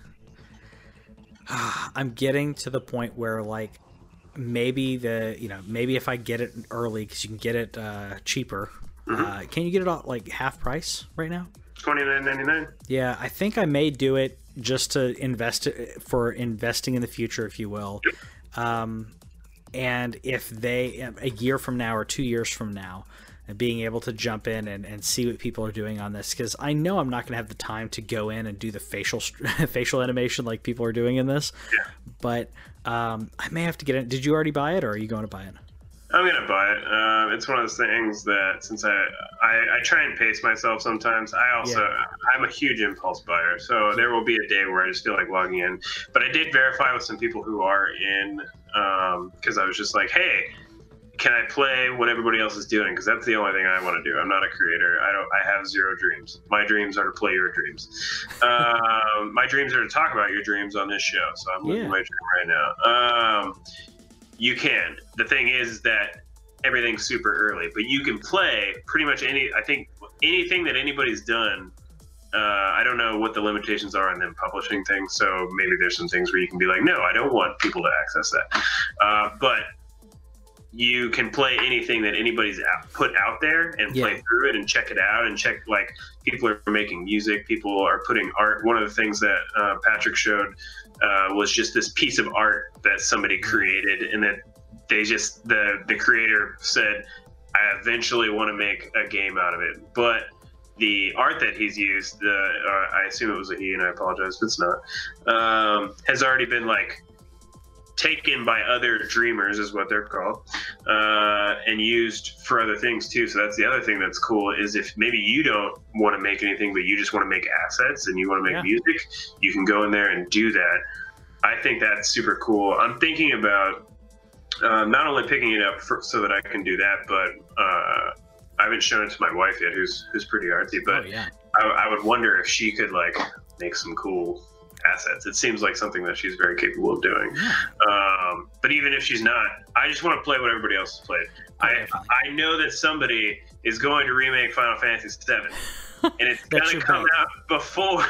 I'm getting to the point where like maybe the you know maybe if I get it early because you can get it uh, cheaper. Uh, can you get it at like half price right now? Twenty nine ninety nine. Yeah, I think I may do it just to invest for investing in the future, if you will. Um, and if they a year from now or two years from now, and being able to jump in and, and see what people are doing on this, because I know I'm not going to have the time to go in and do the facial facial animation like people are doing in this. Yeah. But um, I may have to get it. Did you already buy it, or are you going to buy it? I'm gonna buy it. Um, it's one of those things that since I, I I try and pace myself sometimes. I also I'm a huge impulse buyer, so there will be a day where I just feel like logging in. But I did verify with some people who are in because I was just like, hey, can I play what everybody else is doing? Because that's the only thing I want to do. I'm not a creator. I don't. I have zero dreams. My dreams are to play your dreams. Um, my dreams are to talk about your dreams on this show. So I'm living Yeah. my dream right now. Um, you can. The thing is that everything's super early, but you can play pretty much any. I think anything that anybody's done. Uh, I don't know what the limitations are on them publishing things, so maybe there's some things where you can be like, no, I don't want people to access that. Uh, but you can play anything that anybody's out, put out there and play through it and check it out and check like people are making music, people are putting art. One of the things that uh, Patrick showed uh, was just this piece of art that somebody created, and that they just the the creator said, "I eventually want to make a game out of it," but the art that he's used, the uh, I assume it was a he, and I apologize if it's not, um, has already been like taken by other dreamers, is what they're called, uh, and used for other things too. So that's the other thing that's cool is if maybe you don't want to make anything, but you just want to make assets and you want to make Yeah. music, you can go in there and do that. I think that's super cool. I'm thinking about um, not only picking it up for, so that I can do that, but uh, I haven't shown it to my wife yet, who's who's pretty artsy. But oh yeah, I, I would wonder if she could like make some cool assets. It seems like something that she's very capable of doing. Um, but even if she's not, I just want to play what everybody else has played. I. I know that somebody is going to remake Final Fantasy VII, and it's gonna come bet. out before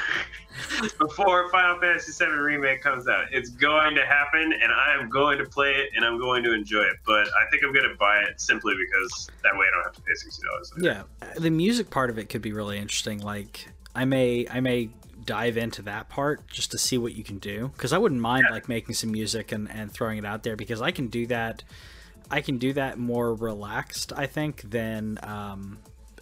before Final Fantasy VII remake comes out. It's going to happen, and I am going to play it, and I'm going to enjoy it. But I think I'm going to buy it simply because that way I don't have to pay sixty dollars. Yeah, the music part of it could be really interesting. Like, I may, I may dive into that part just to see what you can do because I wouldn't mind like making some music and and throwing it out there because I can do that. I can do that more relaxed, I think, than um,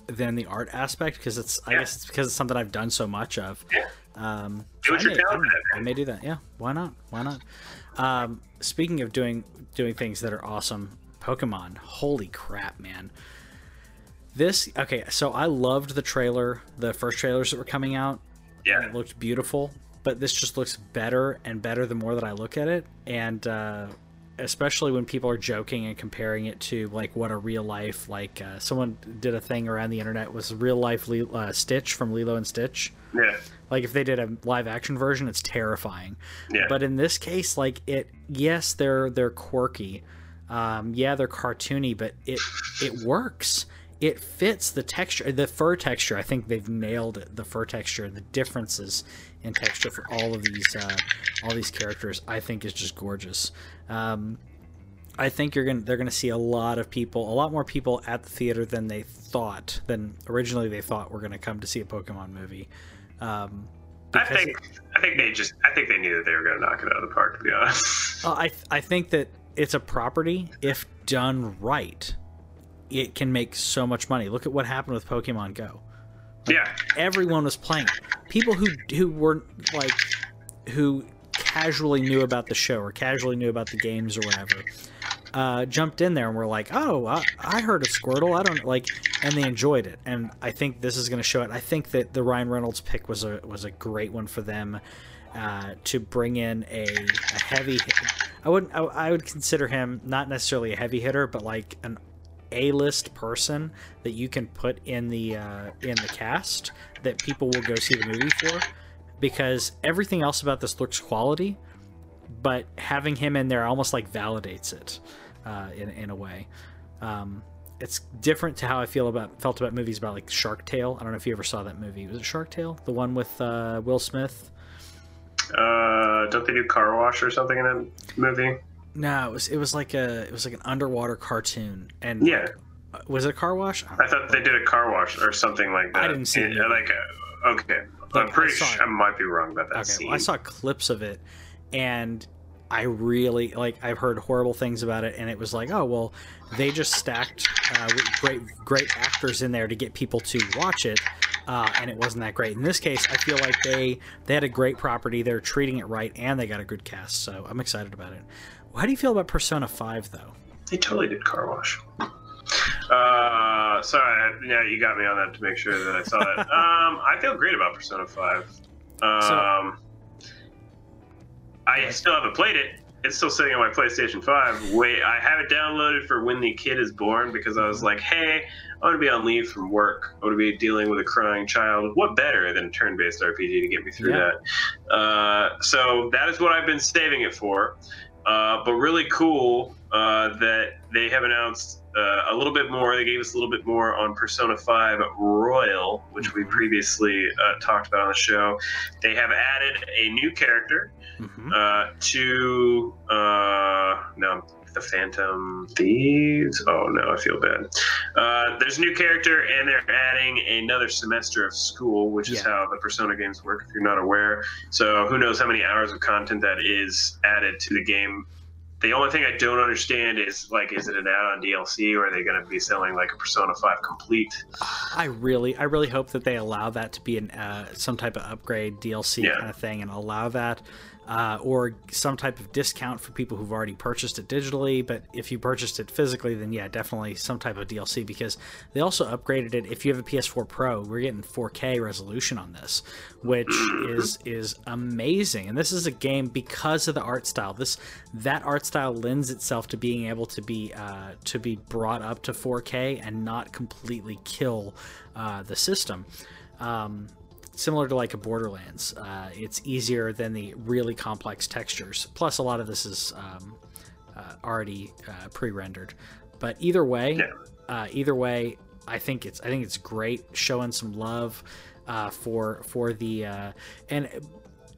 than the art aspect because it's. I guess it's because it's something I've done so much of. Yeah. Um, Do what I you're may, talented at, I may do that. Yeah, why not? Why not? Um, speaking of doing doing things that are awesome, Pokemon. Holy crap, man! This okay. So I loved the trailer, the first trailers that were coming out. Yeah. It looked beautiful, but this just looks better and better the more that I look at it, and uh, especially when people are joking and comparing it to like what a real life like uh, someone did a thing around the internet was real life Le- uh, Stitch from Lilo and Stitch. Yeah. Like if they did a live action version, it's terrifying. Yeah. But in this case, like it, yes, they're they're quirky. Um, yeah, they're cartoony, but it it works. It fits the texture, the fur texture. I think they've nailed it. The fur texture, the differences in texture for all of these uh, all these characters, I think is just gorgeous. Um, I think you're gonna they're gonna see a lot of people, a lot more people at the theater than they thought than originally they thought were gonna come to see a Pokemon movie. Um, I think I think they just I think they knew that they were going to knock it out of the park. To be honest. I I think that it's a property if done right, it can make so much money. Look at what happened with Pokemon Go. yeah. Everyone was playing. People who who weren't like who casually knew about the show or casually knew about the games or whatever uh, jumped in there and were like, "Oh, I, I heard of Squirtle. I don't like," and they enjoyed it. And I think this is going to show it. I think that the Ryan Reynolds pick was a was a great one for them uh, to bring in a, a heavy. I would I, I would consider him not necessarily a heavy hitter, but like an a-list person that you can put in the uh, in the cast that people will go see the movie for because everything else about this looks quality but having him in there almost like validates it uh, in, in a way um, it's different to how I feel about felt about movies about like Shark Tale. I don't know if you ever saw that movie. Was it Shark Tale? The one with uh, Will Smith? Uh, don't they do car wash or something in that movie? No, it was it was like a it was like an underwater cartoon, and Yeah, like, was it a car wash? I thought they did a car wash or something like that. I didn't see it. Like, uh, okay, Like, I'm pretty I sure. I might be wrong about that Okay, scene. well, I saw clips of it, and I really like. I've heard horrible things about it, and it was like, oh well, they just stacked uh, great great actors in there to get people to watch it, uh, and it wasn't that great. In this case, I feel like they they had a great property. They're treating it right, and they got a good cast. So I'm excited about it. How do you feel about Persona Five, though? They totally did car wash. Uh, sorry, yeah, you got me on that to make sure that I saw it. um, I feel great about Persona Five. Um, I still haven't played it. It's still sitting on my PlayStation Five. Wait, I have it downloaded for when the kid is born because I was like, hey, I want to be on leave from work. I want to be dealing with a crying child. What better than a turn-based RPG to get me through Yeah. that? Uh, so that is what I've been saving it for. Uh, but really cool uh, that they have announced uh, a little bit more. They gave us a little bit more on Persona 5 Royal, which we previously uh, talked about on the show. They have added a new character Mm-hmm. uh, to uh, no the Phantom Thieves. Oh no, I feel bad. Uh, there's a new character, and they're adding another semester of school, which is Yeah. how the Persona games work. If you're not aware, so who knows how many hours of content that is added to the game. The only thing I don't understand is like, is it an add-on DLC, or are they going to be selling like a Persona 5 complete? I really, I really hope that they allow that to be an uh, some type of upgrade DLC Yeah. kind of thing, and allow that, uh, or some type of discount for people who've already purchased it digitally. But if you purchased it physically, then yeah, definitely some type of DLC because they also upgraded it. If you have a PS4 Pro, we're getting 4K resolution on this, which is is amazing. And this is a game because of the art style. This that art style lends itself to being able to be uh, to be brought up to 4K and not completely kill uh, the system. Um, similar to like a Borderlands, uh, it's easier than the really complex textures. Plus, a lot of this is um, uh, already uh, pre-rendered. But either way, Yeah. uh, either way, I think it's I think it's great showing some love uh, for for the uh, and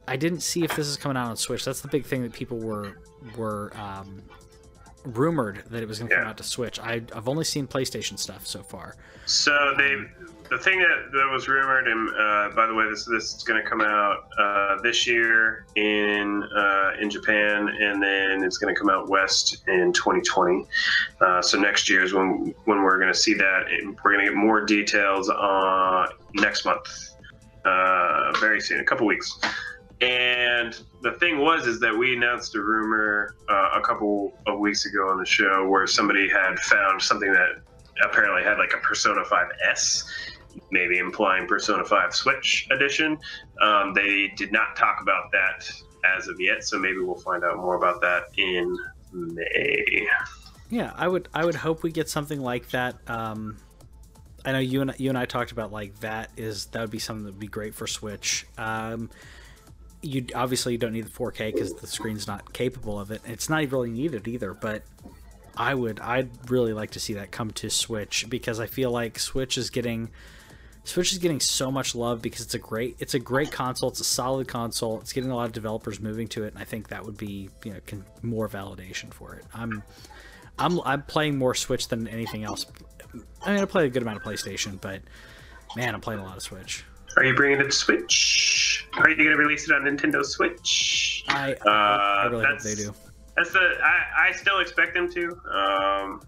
I didn't see if this is coming out on Switch. That's the big thing that people were were um, rumored that it was going to come out to Switch. I, I've only seen PlayStation stuff so far. So they, the thing that, that was rumored, and uh, by the way, this this is going to come out uh, this year in uh, in Japan, and then it's going to come out west in 2020. Uh, so next year is when when we're going to see that. We're going to get more details on next month, uh, very soon, a couple weeks. And the thing was, is that we announced a rumor uh, a couple of weeks ago on the show where somebody had found something that apparently had like a Persona 5S, maybe implying Persona 5 Switch edition. Um, they did not talk about that as of yet, so maybe we'll find out more about that in May. Yeah, I would I would hope we get something like that. Um, I know you and you and I talked about like that is that would be something that would be great for Switch. Um, you obviously you don't need the 4K because the screen's not capable of it. It's not even really needed either, but I would I'd really like to see that come to Switch because I feel like Switch is getting Switch is getting so much love because it's a great it's a great console. It's a solid console. It's getting a lot of developers moving to it, and I think that would be you know con- more validation for it. I'm I'm I'm playing more Switch than anything else. I mean, I play a good amount of PlayStation, but man, I'm playing a lot of Switch. Are you bringing it to Switch? Are you going to release it on Nintendo Switch? I Uh, I really hope they do. That's the I, I still expect them to. Um,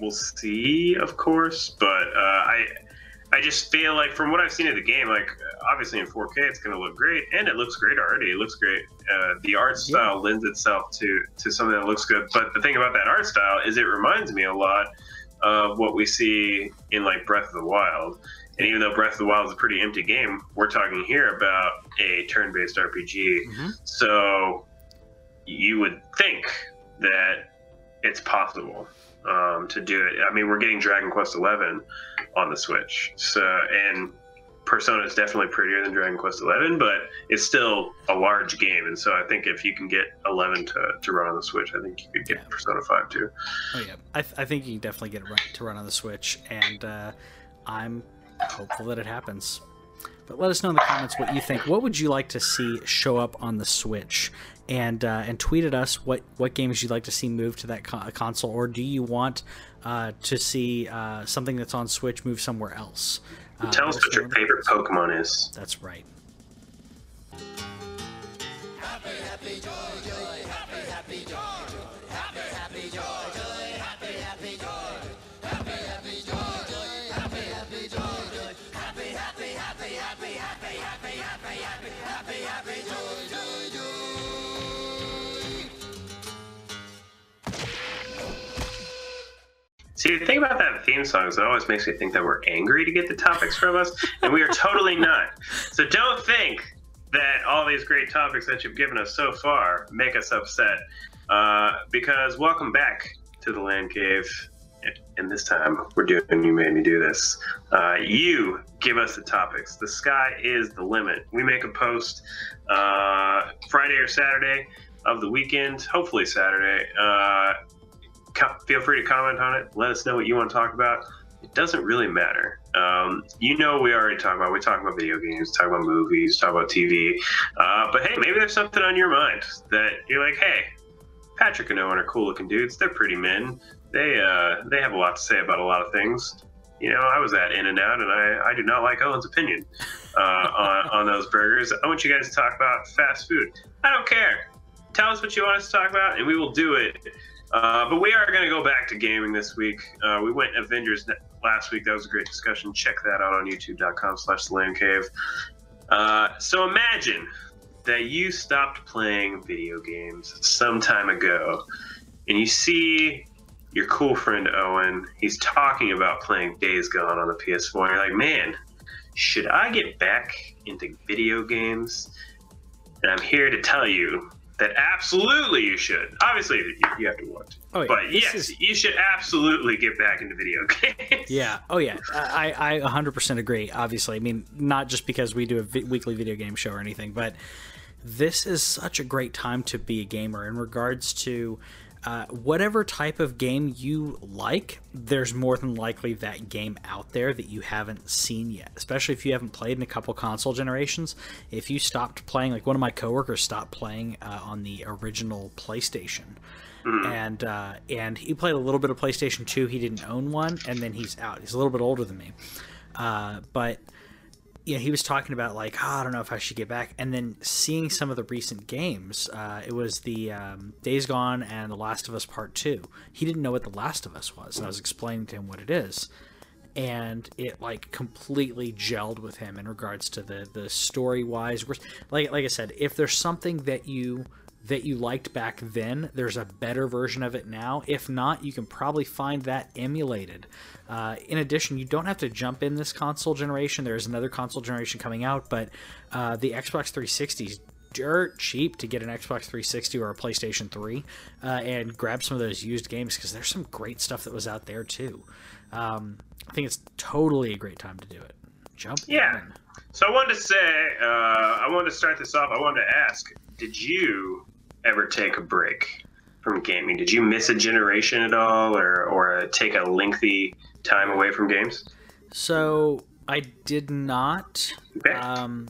we'll see, of course, but uh, I I just feel like from what I've seen of the game, like obviously in 4K it's going to look great, and it looks great already. It looks great. Uh, the art style yeah. lends itself to to something that looks good. But the thing about that art style is it reminds me a lot of what we see in like Breath of the Wild. And even though Breath of the Wild is a pretty empty game, we're talking here about a turn-based RPG. Mm-hmm. So you would think that it's possible um, to do it. I mean, we're getting Dragon Quest Eleven on the Switch, so and Persona is definitely prettier than Dragon Quest Eleven, but it's still a large game, and so I think if you can get Eleven to, to run on the Switch, I think you could get yeah. Persona Five too. Oh yeah, I, th- I think you can definitely get it to run on the Switch, and uh, I'm hopeful that it happens. But let us know in the comments what you think. What would you like to see show up on the Switch? And uh, and tweet at us what, what games you'd like to see move to that co- console, or do you want uh, to see uh, something that's on Switch move somewhere else? Uh, Tell us what your favorite Pokemon is. That's right. Happy, happy, joy, joy, See, the thing about that theme song is it always makes me think that we're angry to get the topics from us, and we are totally not. So don't think that all these great topics that you've given us so far make us upset. Uh, because welcome back to the LAN Cave. And this time we're doing You Made Me Do This. Uh, you give us the topics. The sky is the limit. We make a post uh, Friday or Saturday of the weekend, hopefully Saturday, uh, feel free to comment on it. Let us know what you want to talk about. It doesn't really matter. Um, you know, we already talk about we talk about video games, talk about movies, talk about TV. Uh, but hey, maybe there's something on your mind that you're like, hey, Patrick and Owen are cool looking dudes. They're pretty men. They uh, they have a lot to say about a lot of things. You know, I was at In and Out, and I, I do not like Owen's opinion uh, on, on those burgers. I want you guys to talk about fast food. I don't care. Tell us what you want us to talk about, and we will do it uh, but we are going to go back to gaming this week. Uh, we went Avengers last week. That was a great discussion. Check that out on youtube.com slash cave. Uh, so imagine that you stopped playing video games some time ago and you see your cool friend Owen. He's talking about playing Days Gone on the PS4. And you're like, man, should I get back into video games? And I'm here to tell you that absolutely you should. Obviously, you, have to want to. Oh, yeah. But yes, is... you should absolutely get back into video games. Yeah. Oh, yeah. I, I 100% agree, obviously. I mean, not just because we do a vi- weekly video game show or anything, but this is such a great time to be a gamer in regards to uh, whatever type of game you like, there's more than likely that game out there that you haven't seen yet. Especially if you haven't played in a couple console generations. If you stopped playing, like one of my coworkers stopped playing uh, on the original PlayStation, mm. and uh, and he played a little bit of PlayStation Two. He didn't own one, and then he's out. He's a little bit older than me, uh, but you know, he was talking about like, oh, I don't know if I should get back, and then seeing some of the recent games. Uh, it was the um, Days Gone and The Last of Us Part Two. He didn't know what The Last of Us was, and I was explaining to him what it is, and it like completely gelled with him in regards to the the story wise. Like like I said, if there's something that you that you liked back then. There's a better version of it now. If not, you can probably find that emulated. Uh, in addition, you don't have to jump in this console generation. There is another console generation coming out, but uh, the Xbox 360 is dirt cheap to get an Xbox 360 or a PlayStation 3 uh, and grab some of those used games because there's some great stuff that was out there too. Um, I think it's totally a great time to do it. Jump yeah. In. So I wanted to say, uh, I wanted to start this off. I wanted to ask, did you ever take a break from gaming? Did you miss a generation at all, or or take a lengthy time away from games? So I did not. Okay. Um,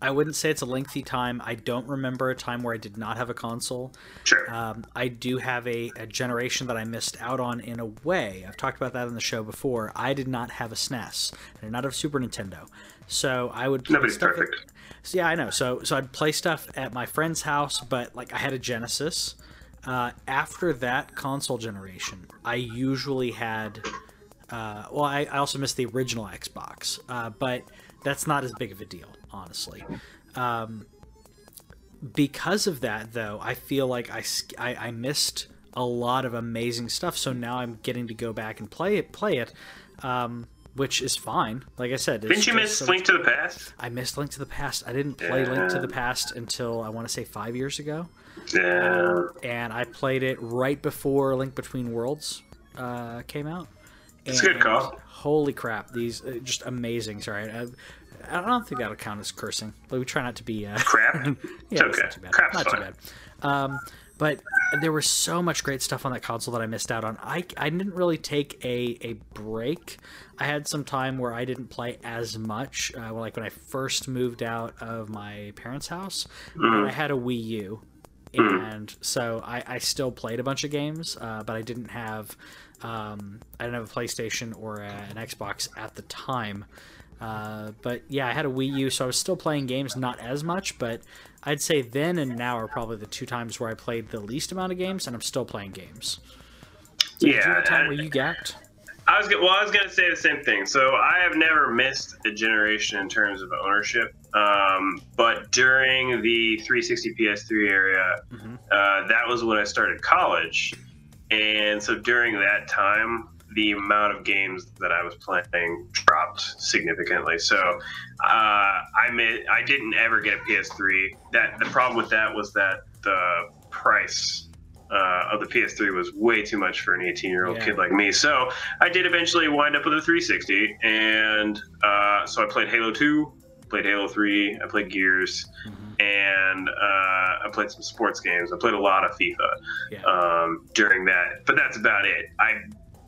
I wouldn't say it's a lengthy time. I don't remember a time where I did not have a console. Sure. Um, I do have a, a, generation that I missed out on in a way. I've talked about that on the show before. I did not have a SNES. I did not have Super Nintendo. So I would play Nobody's stuff perfect. At, so yeah, I know. So so I'd play stuff at my friend's house, but like I had a Genesis. Uh, after that console generation, I usually had Uh, well, I, I also missed the original Xbox, uh, but that's not as big of a deal, honestly. Um, because of that, though, I feel like I, I, I missed a lot of amazing stuff. So now I'm getting to go back and play it, play it, um, which is fine. Like I said, didn't you miss Link to the Past? I missed Link to the Past. I didn't play yeah. Link to the Past until I want to say five years ago. Yeah. and I played it right before Link Between Worlds uh, came out. It's good call. Holy crap! These uh, just amazing. Sorry, I, I don't think that'll count as cursing, but we try not to be uh, crap. yeah, okay. not too bad. Crap's not too bad. Um, but there was so much great stuff on that console that I missed out on. I, I didn't really take a, a break. I had some time where I didn't play as much. Uh, like when I first moved out of my parents' house, Mm-hmm. I had a Wii U. And so I, I still played a bunch of games, uh, but I didn't have um, I didn't have a PlayStation or a, an Xbox at the time. Uh, but yeah, I had a Wii U, so I was still playing games, not as much, but I'd say then and now are probably the two times where I played the least amount of games, and I'm still playing games. So Yeah, Did you have a time where you gapped? I was well. I was gonna say the same thing. So I have never missed a generation in terms of ownership. Um, but during the 360 PS3 area, Mhm. uh, that was when I started college, and so during that time, the amount of games that I was playing dropped significantly. So uh, I mi- I didn't ever get a PS3. That the problem with that was that the price uh, of the PS3 was way too much for an 18 year old Yeah. kid like me. So I did eventually wind up with a 360, and uh, so I played Halo 2, played Halo 3, I played Gears, Mhm. and uh, I played some sports games. I played a lot of FIFA Yeah. um, during that, but that's about it. I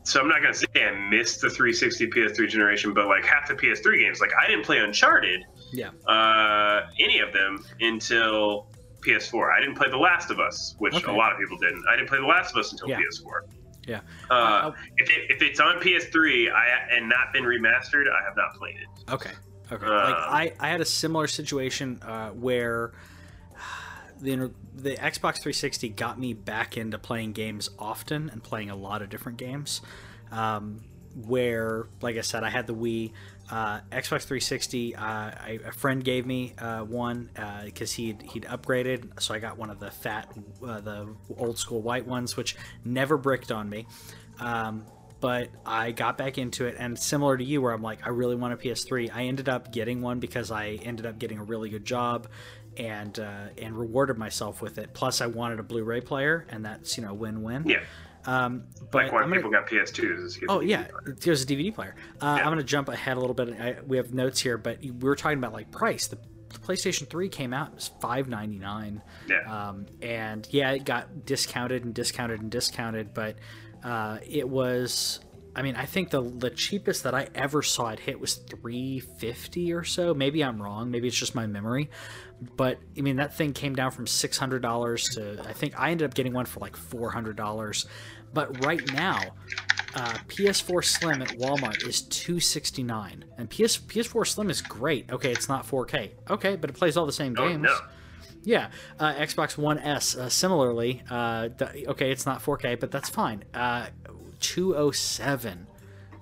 so I'm not gonna say I missed the 360 PS3 generation, but like half the PS3 games, like I didn't play Uncharted, Yeah. uh, any of them until PS4. I didn't play The Last of Us, which Okay. a lot of people didn't. I didn't play The Last of Us until Yeah. PS4. Yeah. Uh, Uh, if, it, if it's on PS3 I, and not been remastered, I have not played it. Okay. Okay. Uh, like I, I had a similar situation uh, where the the Xbox 360 got me back into playing games often and playing a lot of different games. Um, where, like I said, I had the Wii, uh, Xbox 360. Uh, I, a friend gave me uh, one because he'd he'd upgraded, so I got one of the fat, uh, the old school white ones, which never bricked on me. Um, but I got back into it, and similar to you, where I'm like, I really want a PS3. I ended up getting one because I ended up getting a really good job, and uh, and rewarded myself with it. Plus, I wanted a Blu-ray player, and that's you know win-win. Yeah, Um, but like when gonna, people got PS2s. Oh yeah, there's a DVD player. Uh, Yeah. I'm gonna jump ahead a little bit. I, we have notes here, but we were talking about like price. The, the PlayStation 3 came out it was 5.99, Yeah. um, and yeah, it got discounted and discounted and discounted, but uh, it was. I mean, I think the the cheapest that I ever saw it hit was 350 or so. Maybe I'm wrong. Maybe it's just my memory. But I mean, that thing came down from $600 to I think I ended up getting one for like $400. But right now, uh, PS4 Slim at Walmart is 269, and PS PS4 Slim is great. Okay, it's not 4K. Okay, but it plays all the same Oh, games. no. Yeah, uh, Xbox One S uh, similarly. Uh, okay, it's not 4K, but that's fine. Uh, 207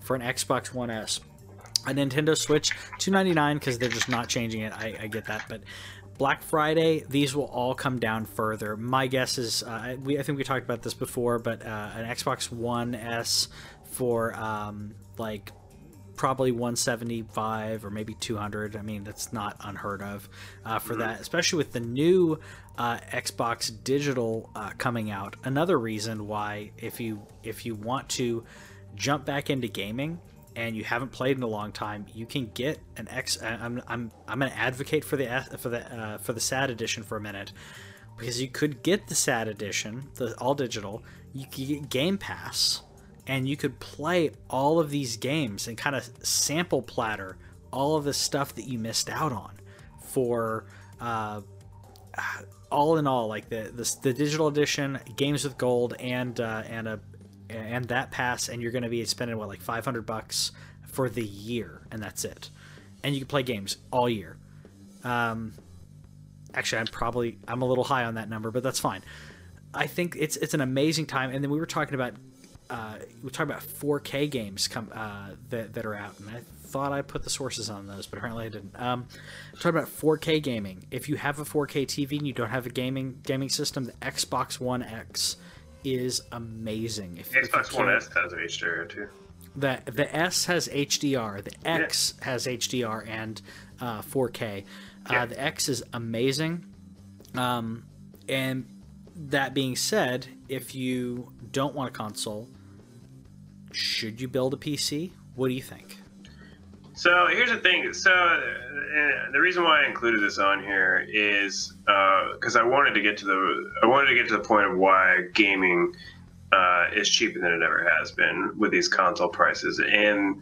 for an Xbox One S. A Nintendo Switch 299 because they're just not changing it. I, I get that, but Black Friday these will all come down further. My guess is uh, we I think we talked about this before, but uh, an Xbox One S for um, like probably 175 or maybe 200 i mean that's not unheard of uh, for that especially with the new uh, xbox digital uh, coming out. Another reason why if you if you want to jump back into gaming and you haven't played in a long time you can get an x i'm i'm, I'm going to advocate for the for the uh, for the sad edition for a minute. Because you could get the sad edition the all digital you could get game pass and you could play all of these games and kind of sample platter all of the stuff that you missed out on for uh, all in all like the, the the digital edition games with gold and uh, and a and that pass and you're going to be spending what like 500 bucks for the year and that's it. And you can play games all year. Um actually i'm probably i'm a little high on that number but that's fine. I think it's it's an amazing time and then we were talking about uh, we talk about 4K games come uh, that that are out, and I thought I put the sources on those, but apparently I didn't. Um, talk about 4K gaming. If you have a 4K TV and you don't have a gaming gaming system, the Xbox One X is amazing. If, Xbox if One S has HDR too. The the S has HDR. The X yeah. has HDR and uh, 4K. Uh, yeah. the X is amazing. Um, and that being said, if you don't want a console, should you build a PC? What do you think? So here's the thing. So uh, the reason why I included this on here is because uh, I wanted to get to the I wanted to get to the point of why gaming uh, is cheaper than it ever has been with these console prices, and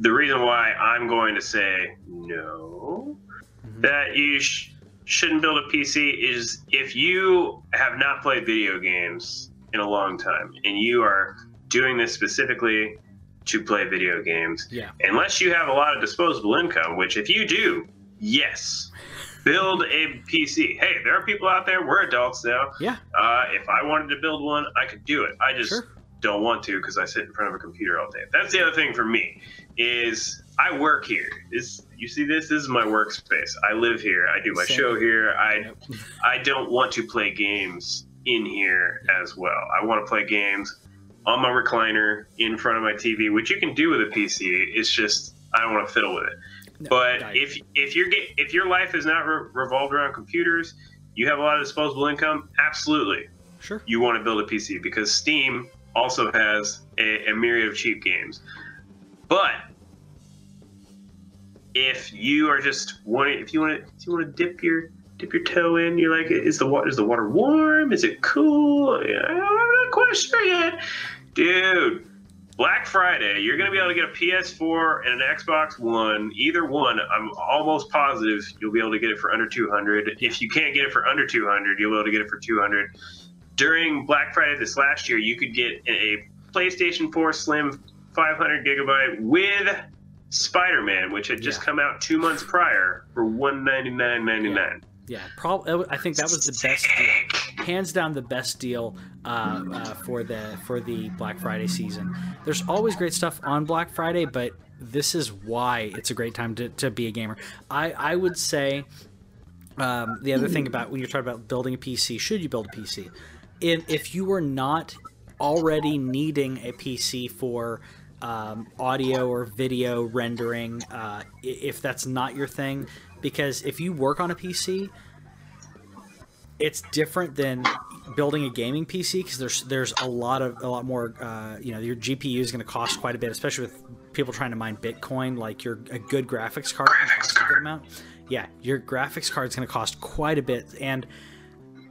the reason why I'm going to say no, mm-hmm. that you sh- shouldn't build a PC is if you have not played video games in a long time and you are doing this specifically to play video games. Yeah. Unless you have a lot of disposable income, which if you do, yes, build a PC. Hey, there are people out there. We're adults now. Yeah. Uh, if I wanted to build one, I could do it. I just sure. don't want to because I sit in front of a computer all day. That's the other thing for me is I work here. This you see this? This is my workspace. I live here. I do my Same. show here. I yep. I don't want to play games in here as well. I want to play games on my recliner in front of my TV, which you can do with a PC. It's just I don't want to fiddle with it. No, but if if your if your life is not re- revolved around computers, you have a lot of disposable income. Absolutely, sure. You want to build a PC because Steam also has a, a myriad of cheap games. But if you are just wanting, if you want to, if you want to dip your dip your toe in, you're like, is the water is the water warm? Is it cool? I'm not quite sure yet dude. Black Friday, you're going to be able to get a PS4 and an Xbox One. Either one, I'm almost positive you'll be able to get it for under 200. If you can't get it for under 200, you'll be able to get it for 200. During Black Friday this last year, you could get a PlayStation 4 Slim 500 gigabyte with Spider-Man, which had just yeah. come out two months prior for 199.99. Yeah. Yeah, probably. I think that was the best deal, hands down the best deal uh, uh, for the for the Black Friday season. There's always great stuff on Black Friday, but this is why it's a great time to, to be a gamer. I I would say um, the other thing about when you're talking about building a PC, should you build a PC? If if you are not already needing a PC for um, audio or video rendering, uh, if that's not your thing, because if you work on a PC, it's different than building a gaming PC because there's there's a lot of a lot more. Uh, you know, your GPU is going to cost quite a bit, especially with people trying to mine Bitcoin. Like your a good graphics card graphics card. a good amount. Yeah, your graphics card is going to cost quite a bit, and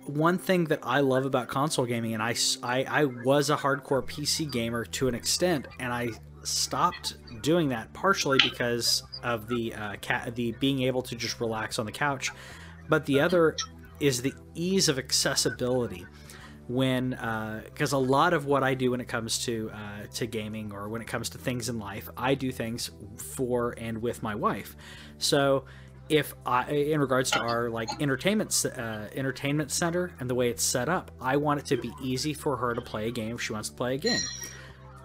one thing that I love about console gaming, and I, I, I was a hardcore PC gamer to an extent, and I stopped doing that partially because of the uh, the being able to just relax on the couch, but the other is the ease of accessibility. When because uh, a lot of what I do when it comes to uh, to gaming or when it comes to things in life, I do things for and with my wife. So if I, in regards to our like entertainment uh, entertainment center and the way it's set up, I want it to be easy for her to play a game if she wants to play a game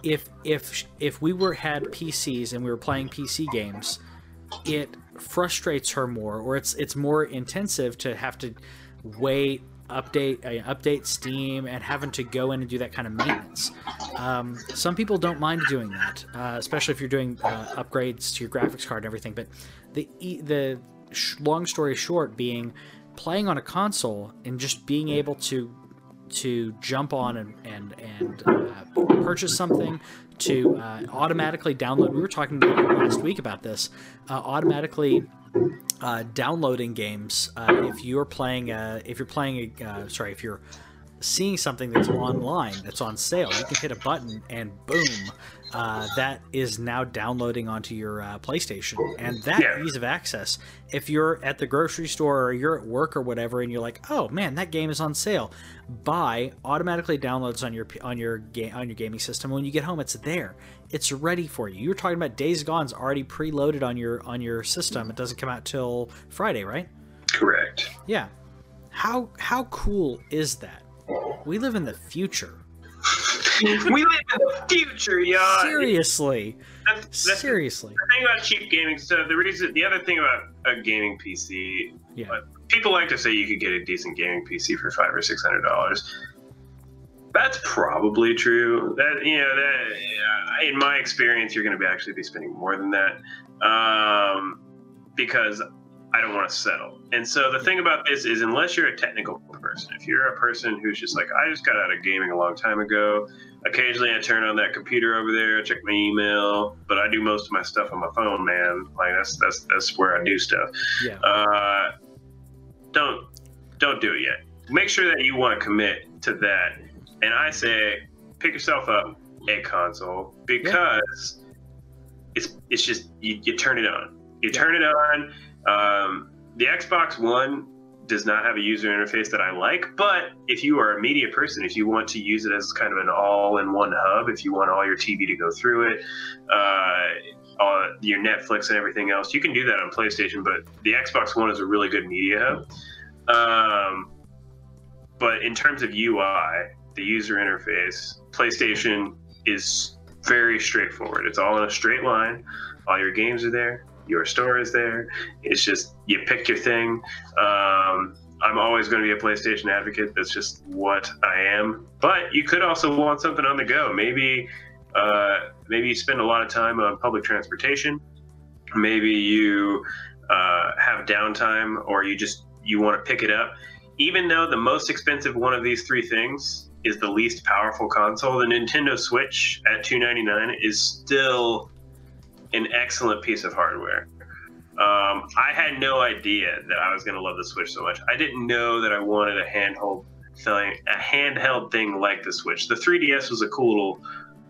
if if if we were had PCs and we were playing PC games, it frustrates her more, or it's it's more intensive to have to wait, update uh, update Steam, and having to go in and do that kind of maintenance. Um, some people don't mind doing that, uh, especially if you're doing uh, upgrades to your graphics card and everything. But the the long story short being playing on a console and just being able to to jump on and and, and uh, purchase something, to uh, automatically download. We were talking last week about this. Uh, automatically uh, downloading games. Uh, if you're playing, if you're playing, uh, sorry, if you're seeing something that's online that's on sale, you can hit a button and boom, uh, that is now downloading onto your uh, PlayStation. And that yeah. ease of access, if you're at the grocery store or you're at work or whatever, and you're like, "Oh man, that game is on sale," buy automatically downloads on your on your game on your gaming system. When you get home, it's there. It's ready for you. You were talking about Days Gone's already preloaded on your on your system. It doesn't come out till Friday, right? Correct. Yeah. How how cool is that? We live in the future. we live in the future, y'all. Seriously, That's, that's seriously. the thing about cheap gaming. So the reason, the other thing about a gaming PC, Yeah. but people like to say you could get a decent gaming PC for five or six hundred dollars. That's probably true. That you know that uh, in my experience, you're going to be actually be spending more than that um, because I don't want to settle. And so the thing about this is, unless you're a technical person, if you're a person who's just like, I just got out of gaming a long time ago. Occasionally, I turn on that computer over there, check my email, but I do most of my stuff on my phone, man. Like that's that's that's where I do stuff. Yeah. Uh, don't don't do it yet. Make sure that you want to commit to that. And I say, pick yourself up a console because it's it's just you, you turn it on. You Yeah. turn it on. Um, the Xbox One does not have a user interface that I like, but if you are a media person, if you want to use it as kind of an all-in-one hub, if you want all your TV to go through it, uh, uh, your Netflix and everything else, you can do that on PlayStation. But the Xbox One is a really good media hub. Um, but in terms of UI, the user interface, PlayStation is very straightforward. It's all in a straight line. All your games are there. Your store is there. It's just you pick your thing. Um, I'm always going to be a PlayStation advocate. That's just what I am. But you could also want something on the go. Maybe, uh, maybe you spend a lot of time on public transportation. Maybe you uh, have downtime, or you just you want to pick it up. Even though the most expensive one of these three things is the least powerful console, the Nintendo Switch at 299 is still an excellent piece of hardware. Um, I had no idea that I was going to love the Switch so much. I didn't know that I wanted a handheld thing, a handheld thing like the Switch. The 3DS was a cool little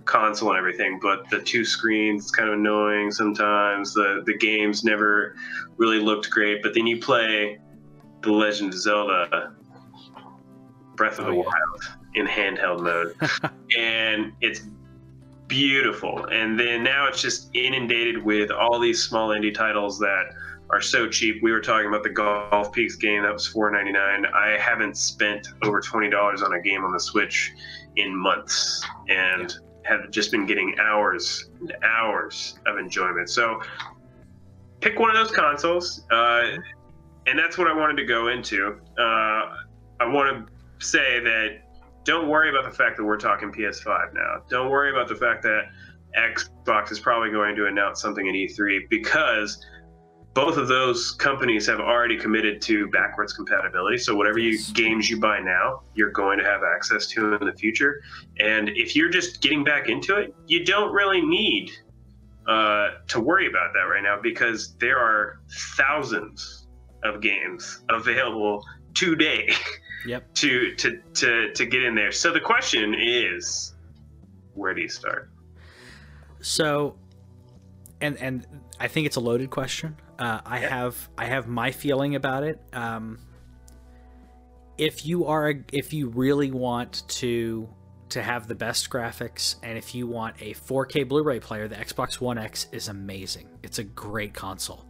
console and everything, but the two screens it's kind of annoying sometimes. The the games never really looked great. But then you play The Legend of Zelda, Breath of Oh, the yeah. Wild in handheld mode, and it's beautiful. And then now it's just inundated with all these small indie titles that are so cheap. We were talking about the Golf Peaks game that was four ninety nine. I haven't spent over twenty dollars on a game on the Switch in months, and have just been getting hours and hours of enjoyment. So pick one of those consoles, uh, and that's what I wanted to go into. Uh, I want to say that don't worry about the fact that we're talking PS5 now. Don't worry about the fact that Xbox is probably going to announce something at E3 because both of those companies have already committed to backwards compatibility. So whatever you games you buy now, you're going to have access to in the future. And if you're just getting back into it, you don't really need uh, to worry about that right now because there are thousands of games available today Yep. to to to to get in there. So the question is, where do you start? So, and and I think it's a loaded question. Uh, I Yeah. have I have my feeling about it. Um, if you are a, if you really want to to have the best graphics and if you want a 4K Blu-ray player, the Xbox One X is amazing. It's a great console.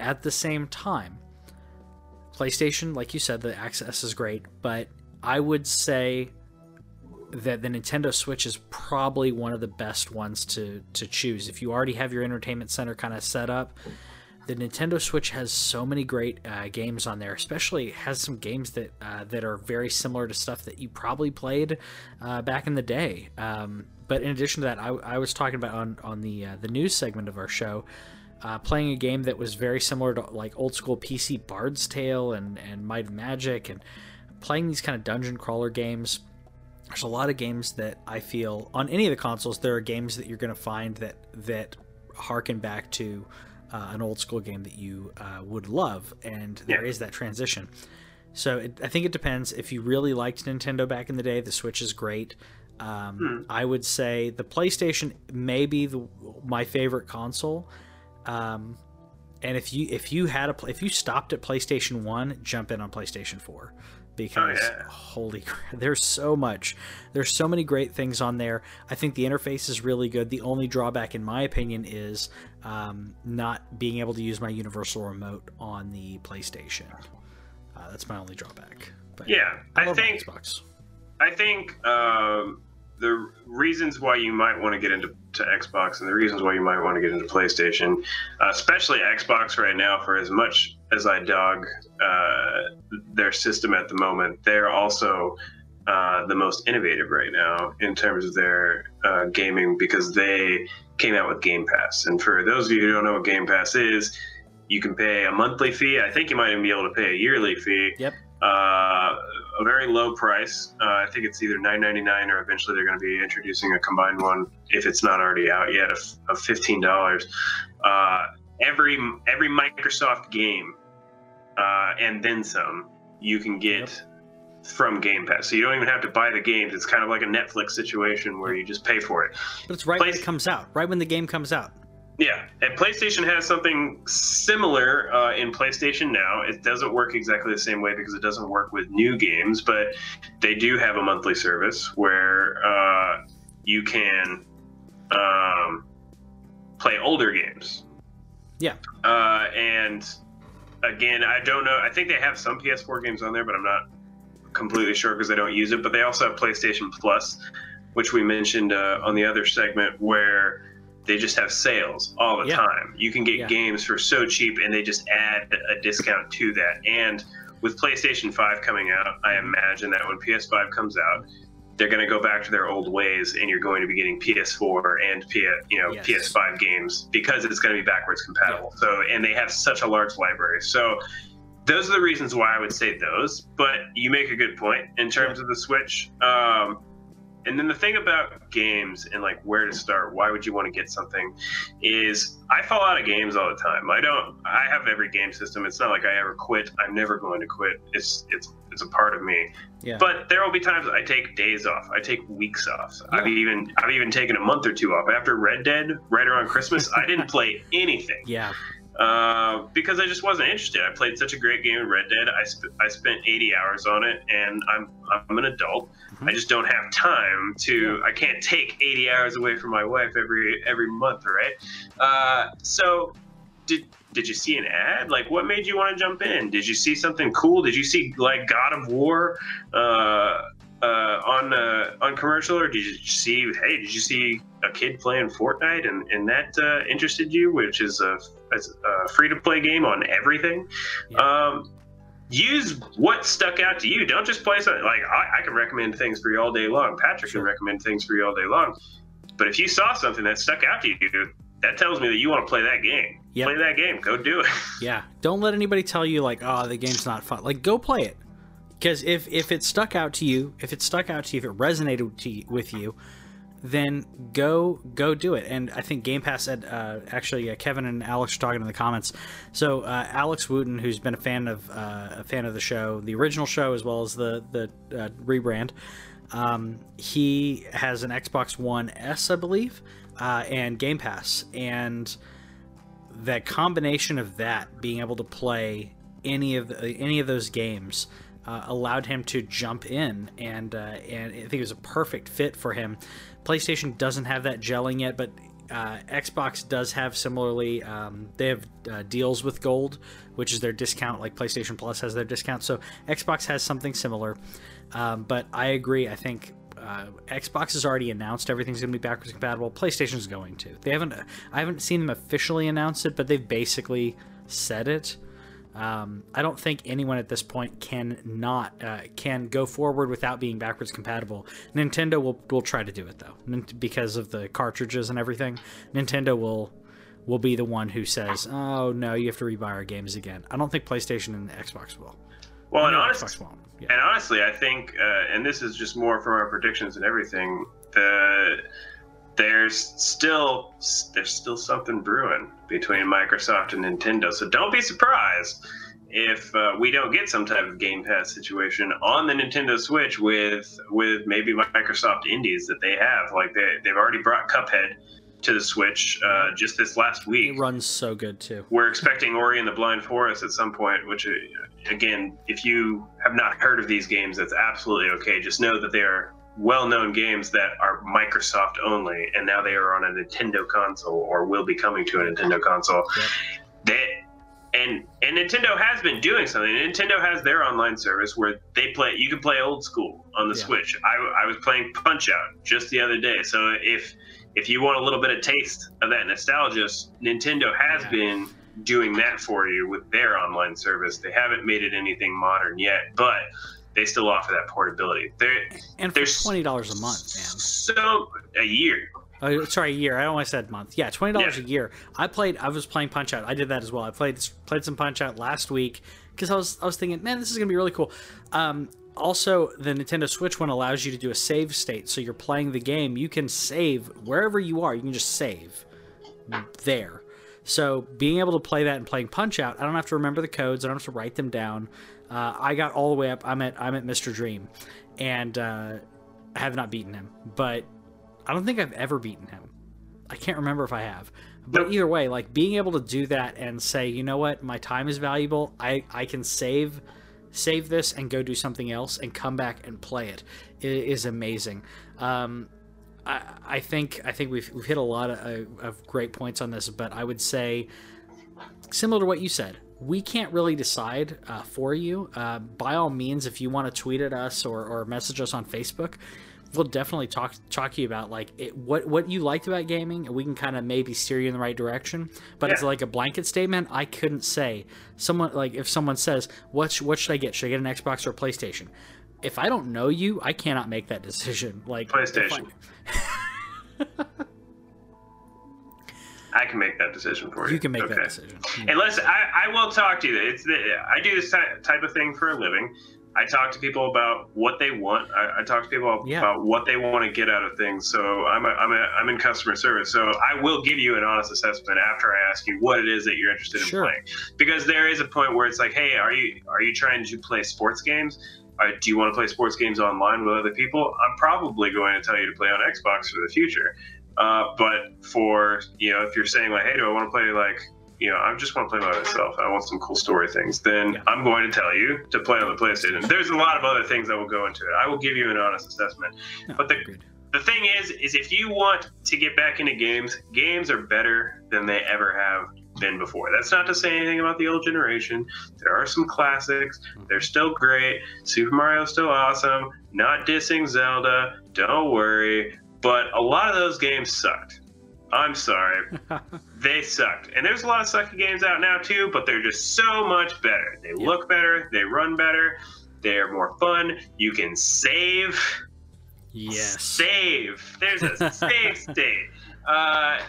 At the same time, PlayStation, like you said, the access is great, but I would say that the Nintendo Switch is probably one of the best ones to to choose. If you already have your entertainment center kind of set up, the Nintendo Switch has so many great uh, games on there. Especially has some games that uh, that are very similar to stuff that you probably played uh, back in the day. Um, but in addition to that, I, I was talking about on on the uh, the news segment of our show. Uh, playing a game that was very similar to like old school PC Bard's Tale and, and Might and Magic, and playing these kind of dungeon crawler games there's a lot of games that I feel on any of the consoles there are games that you're going to find that that harken back to uh, an old school game that you uh, would love and there is Yeah. that transition so it, I think it depends if you really liked Nintendo back in the day the Switch is great um, Hmm. I would say the PlayStation may be the, my favorite console um, and if you if you had a if you stopped at PlayStation 1 jump in on PlayStation 4 because Oh, yeah. holy crap, there's so much. There's so many great things on there. I think the interface is really good. The only drawback in my opinion is um, not being able to use my universal remote on the playstation. Uh, that's my only drawback. But Yeah, I, I think xbox. I think um, the reasons why you might want to get into to Xbox and the reasons why you might want to get into PlayStation, uh, especially Xbox right now, for as much as I dog uh, their system at the moment, they're also uh, the most innovative right now in terms of their uh, gaming because they came out with Game Pass. And for those of you who don't know what Game Pass is, you can pay a monthly fee. I think you might even be able to pay a yearly fee. Yep. A very low price. Uh, I think it's either nine ninety nine or eventually they're going to be introducing a combined one if it's not already out yet of, of fifteen dollars. Uh, every every Microsoft game uh, and then some you can get yep. from Game Pass. So you don't even have to buy the games. It's kind of like a Netflix situation where you just pay for it. But it's right Play- when it comes out. Right when the game comes out. Yeah, and PlayStation has something similar uh, in PlayStation Now. It doesn't work exactly the same way because it doesn't work with new games, but they do have a monthly service where uh, you can um, play older games. Yeah. Uh, and again, I don't know. I think they have some PS4 games on there, but I'm not completely sure because I don't use it. But they also have PlayStation Plus, which we mentioned uh, on the other segment, where they just have sales all the yeah. time. You can get yeah. games for so cheap, and they just add a discount to that. And with PlayStation 5 coming out, I imagine that when PS5 comes out, they're going to go back to their old ways, and you're going to be getting PS4 and P, you know yes. PS5 games because it's going to be backwards compatible. Yeah. So, and they have such a large library. So, those are the reasons why I would say those. But you make a good point in terms of the Switch. Um, and then the thing about games and like where to start, why would you want to get something, is I fall out of games all the time. I don't. I have every game system. It's not like I ever quit. I'm never going to quit. It's it's it's a part of me. Yeah. But there will be times I take days off. I take weeks off. Yeah. I've even I've even taken a month or two off. After Red Dead, right around Christmas, I didn't play anything. Yeah. Uh, because I just wasn't interested. I played such a great game in Red Dead. I, sp- I spent 80 hours on it, and I'm I'm an adult. Mm-hmm. I just don't have time to. I can't take 80 hours away from my wife every every month, right? Uh, so, did did you see an ad? Like, what made you want to jump in? Did you see something cool? Did you see like God of War? Uh, uh, on uh, on commercial, or did you see? Hey, did you see a kid playing Fortnite, and and that uh, interested you? Which is a, a free to play game on everything. Yeah. Um, use what stuck out to you. Don't just play something like I, I can recommend things for you all day long. Patrick sure. can recommend things for you all day long. But if you saw something that stuck out to you, that tells me that you want to play that game. Yep. Play that game. Go do it. Yeah. Don't let anybody tell you like, oh, the game's not fun. Like, go play it because if if it stuck out to you, if it stuck out to you, if it resonated you, with you, then go go do it. And I think Game Pass uh, actually uh, Kevin and Alex are talking in the comments. So uh, Alex Wooten, who's been a fan of uh, a fan of the show, the original show as well as the the uh, rebrand, um, he has an Xbox One S, I believe, uh, and Game Pass, and that combination of that being able to play any of the, any of those games allowed him to jump in, and and I think it was a perfect fit for him. PlayStation doesn't have that gelling yet, but uh, Xbox does have similarly. Um, they have uh, deals with Gold, which is their discount, like PlayStation Plus has their discount. So Xbox has something similar. Um, but I agree. I think uh, Xbox has already announced everything's going to be backwards compatible. PlayStation is going to. They haven't. I haven't seen them officially announce it, but they've basically said it. Um, I don't think anyone at this point can not uh, can go forward without being backwards compatible. Nintendo will will try to do it though, because of the cartridges and everything. Nintendo will will be the one who says, "Oh no, you have to rebuy our games again." I don't think PlayStation and Xbox will. Well, and, honest, yeah. and honestly, I think, uh, and this is just more from our predictions and everything. The there's still there's still something brewing between Microsoft and Nintendo. So don't be surprised if uh, we don't get some type of Game Pass situation on the Nintendo Switch with with maybe Microsoft indies that they have. Like they they've already brought Cuphead to the Switch uh, just this last week. It runs so good too. We're expecting Ori and the Blind Forest at some point, which uh, again, if you have not heard of these games, that's absolutely okay. Just know that they are well-known games that are Microsoft only, and now they are on a Nintendo console or will be coming to a Nintendo console. Yep. That and and Nintendo has been doing something. Nintendo has their online service where they play. You can play old school on the Yeah. Switch. I, I was playing Punch Out just the other day. So if if you want a little bit of taste of that nostalgia, Nintendo has Yeah. been doing that for you with their online service. They haven't made it anything modern yet, but they still offer that portability. They're And for There's- twenty dollars a month, man. so a year. Oh, sorry, a year. I to said month. Yeah, twenty dollars Yeah. a year. I played. I was playing Punch Out. I did that as well. I played played some Punch Out last week because I was I was thinking, man, this is gonna be really cool. Um, also, the Nintendo Switch one allows you to do a save state. So you're playing the game, you can save wherever you are. You can just save there. So being able to play that and playing Punch Out, I don't have to remember the codes. I don't have to write them down. Uh, I got all the way up. I'm at I'm at Mr. Dream, and uh, I have not beaten him, but I don't think I've ever beaten him. I can't remember if I have. But either way, like being able to do that and say, you know what, my time is valuable. I I can save save this and go do something else and come back and play it. It is amazing. Um, I, I think I think we've, we've hit a lot of, of great points on this, but I would say similar to what you said, we can't really decide uh, for you. Uh, by all means, if you want to tweet at us or, or message us on Facebook, we'll definitely talk talk to you about like it, what what you liked about gaming, and we can kind of maybe steer you in the right direction. But as Yeah. like a blanket statement, I couldn't say someone like if someone says what sh- what should I get? Should I get an Xbox or a PlayStation? If I don't know you, I cannot make that decision. Like PlayStation. I can make that decision for you. you can make Okay. that decision. Unless I, I will talk to you. It's the, I do this type of thing for a living. I talk to people about what they want. I, I talk to people Yeah. about what they want to get out of things. So I'm a, I'm a, I'm in customer service. So I will give you an honest assessment after I ask you what it is that you're interested in Sure. playing. Because there is a point where it's like, hey, are you are you trying to play sports games? Uh, do you want to play sports games online with other people? I'm probably going to tell you to play on Xbox for the future. Uh, but for you know, if you're saying like, hey, do I want to play like you know, I just want to play by myself. I want some cool story things. Then Yeah. I'm going to tell you to play on the PlayStation. There's a lot of other things that will go into it. I will give you an honest assessment. No, but the agreed. the thing is, is if you want to get back into games, games are better than they ever have been before. That's not to say anything about the old generation. There are some classics. They're still great. Super Mario's still awesome. Not dissing Zelda. Don't worry. But a lot of those games sucked. I'm sorry. they sucked. And there's a lot of sucky games out now too, but they're just so much better. They Yeah. look better. They run better. They're more fun. You can save yes. save. There's a save state. Uh,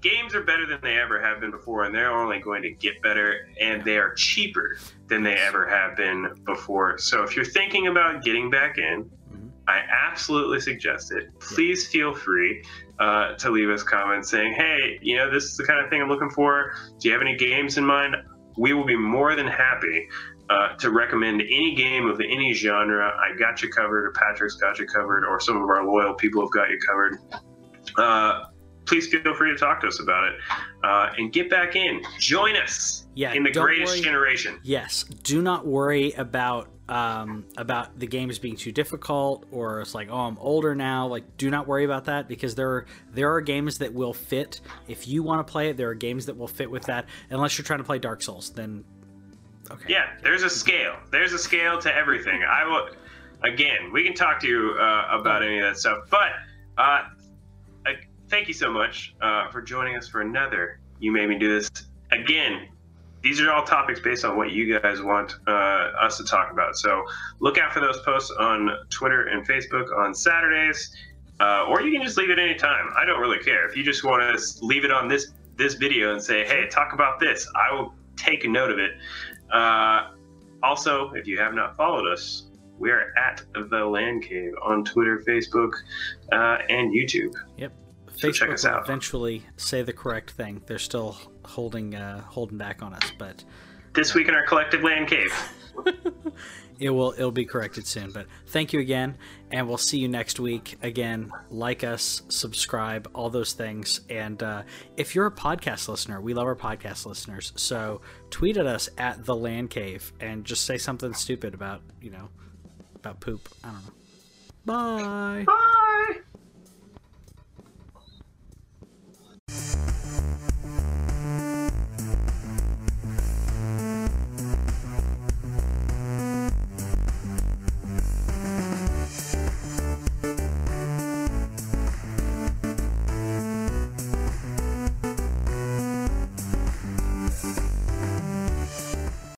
games are better than they ever have been before, and they're only going to get better, and they are cheaper than they ever have been before. So if you're thinking about getting back in. I absolutely suggest it. Please feel free uh, to leave us comments saying, hey, you know, this is the kind of thing I'm looking for. Do you have any games in mind? We will be more than happy uh, to recommend any game of any genre. I got you covered, or Patrick's got you covered, or some of our loyal people have got you covered. Uh, please feel free to talk to us about it uh, and get back in. Join us Yeah, in the greatest worry. generation. Yes, do not worry about um, about the games being too difficult or it's like, oh, I'm older now. Like, do not worry about that because there are there are games that will fit if you want to play it. There are games that will fit with that. Unless you're trying to play Dark Souls, then okay. Yeah, there's a scale. There's a scale to everything. I will. Again, we can talk to you uh, about any of that stuff. But uh, uh, thank you so much uh, for joining us for another. You made me do this again. These are all topics based on what you guys want uh, us to talk about. So look out for those posts on Twitter and Facebook on Saturdays, uh, or you can just leave it any time. I don't really care. If you just want to leave it on this this video and say, "Hey, talk about this," I will take a note of it. Uh, also, if you have not followed us, we are at the LAN Cave on Twitter, Facebook, uh, and YouTube. So check us out. eventually say the correct thing. They're still holding uh, holding back on us. But this week in our collective LAN Cave. it will it'll be corrected soon. But thank you again, and we'll see you next week. Again, like us, subscribe, all those things. And uh, if you're a podcast listener, we love our podcast listeners. So tweet at us at the LAN Cave and just say something stupid about you know about poop. I don't know. Bye. Bye.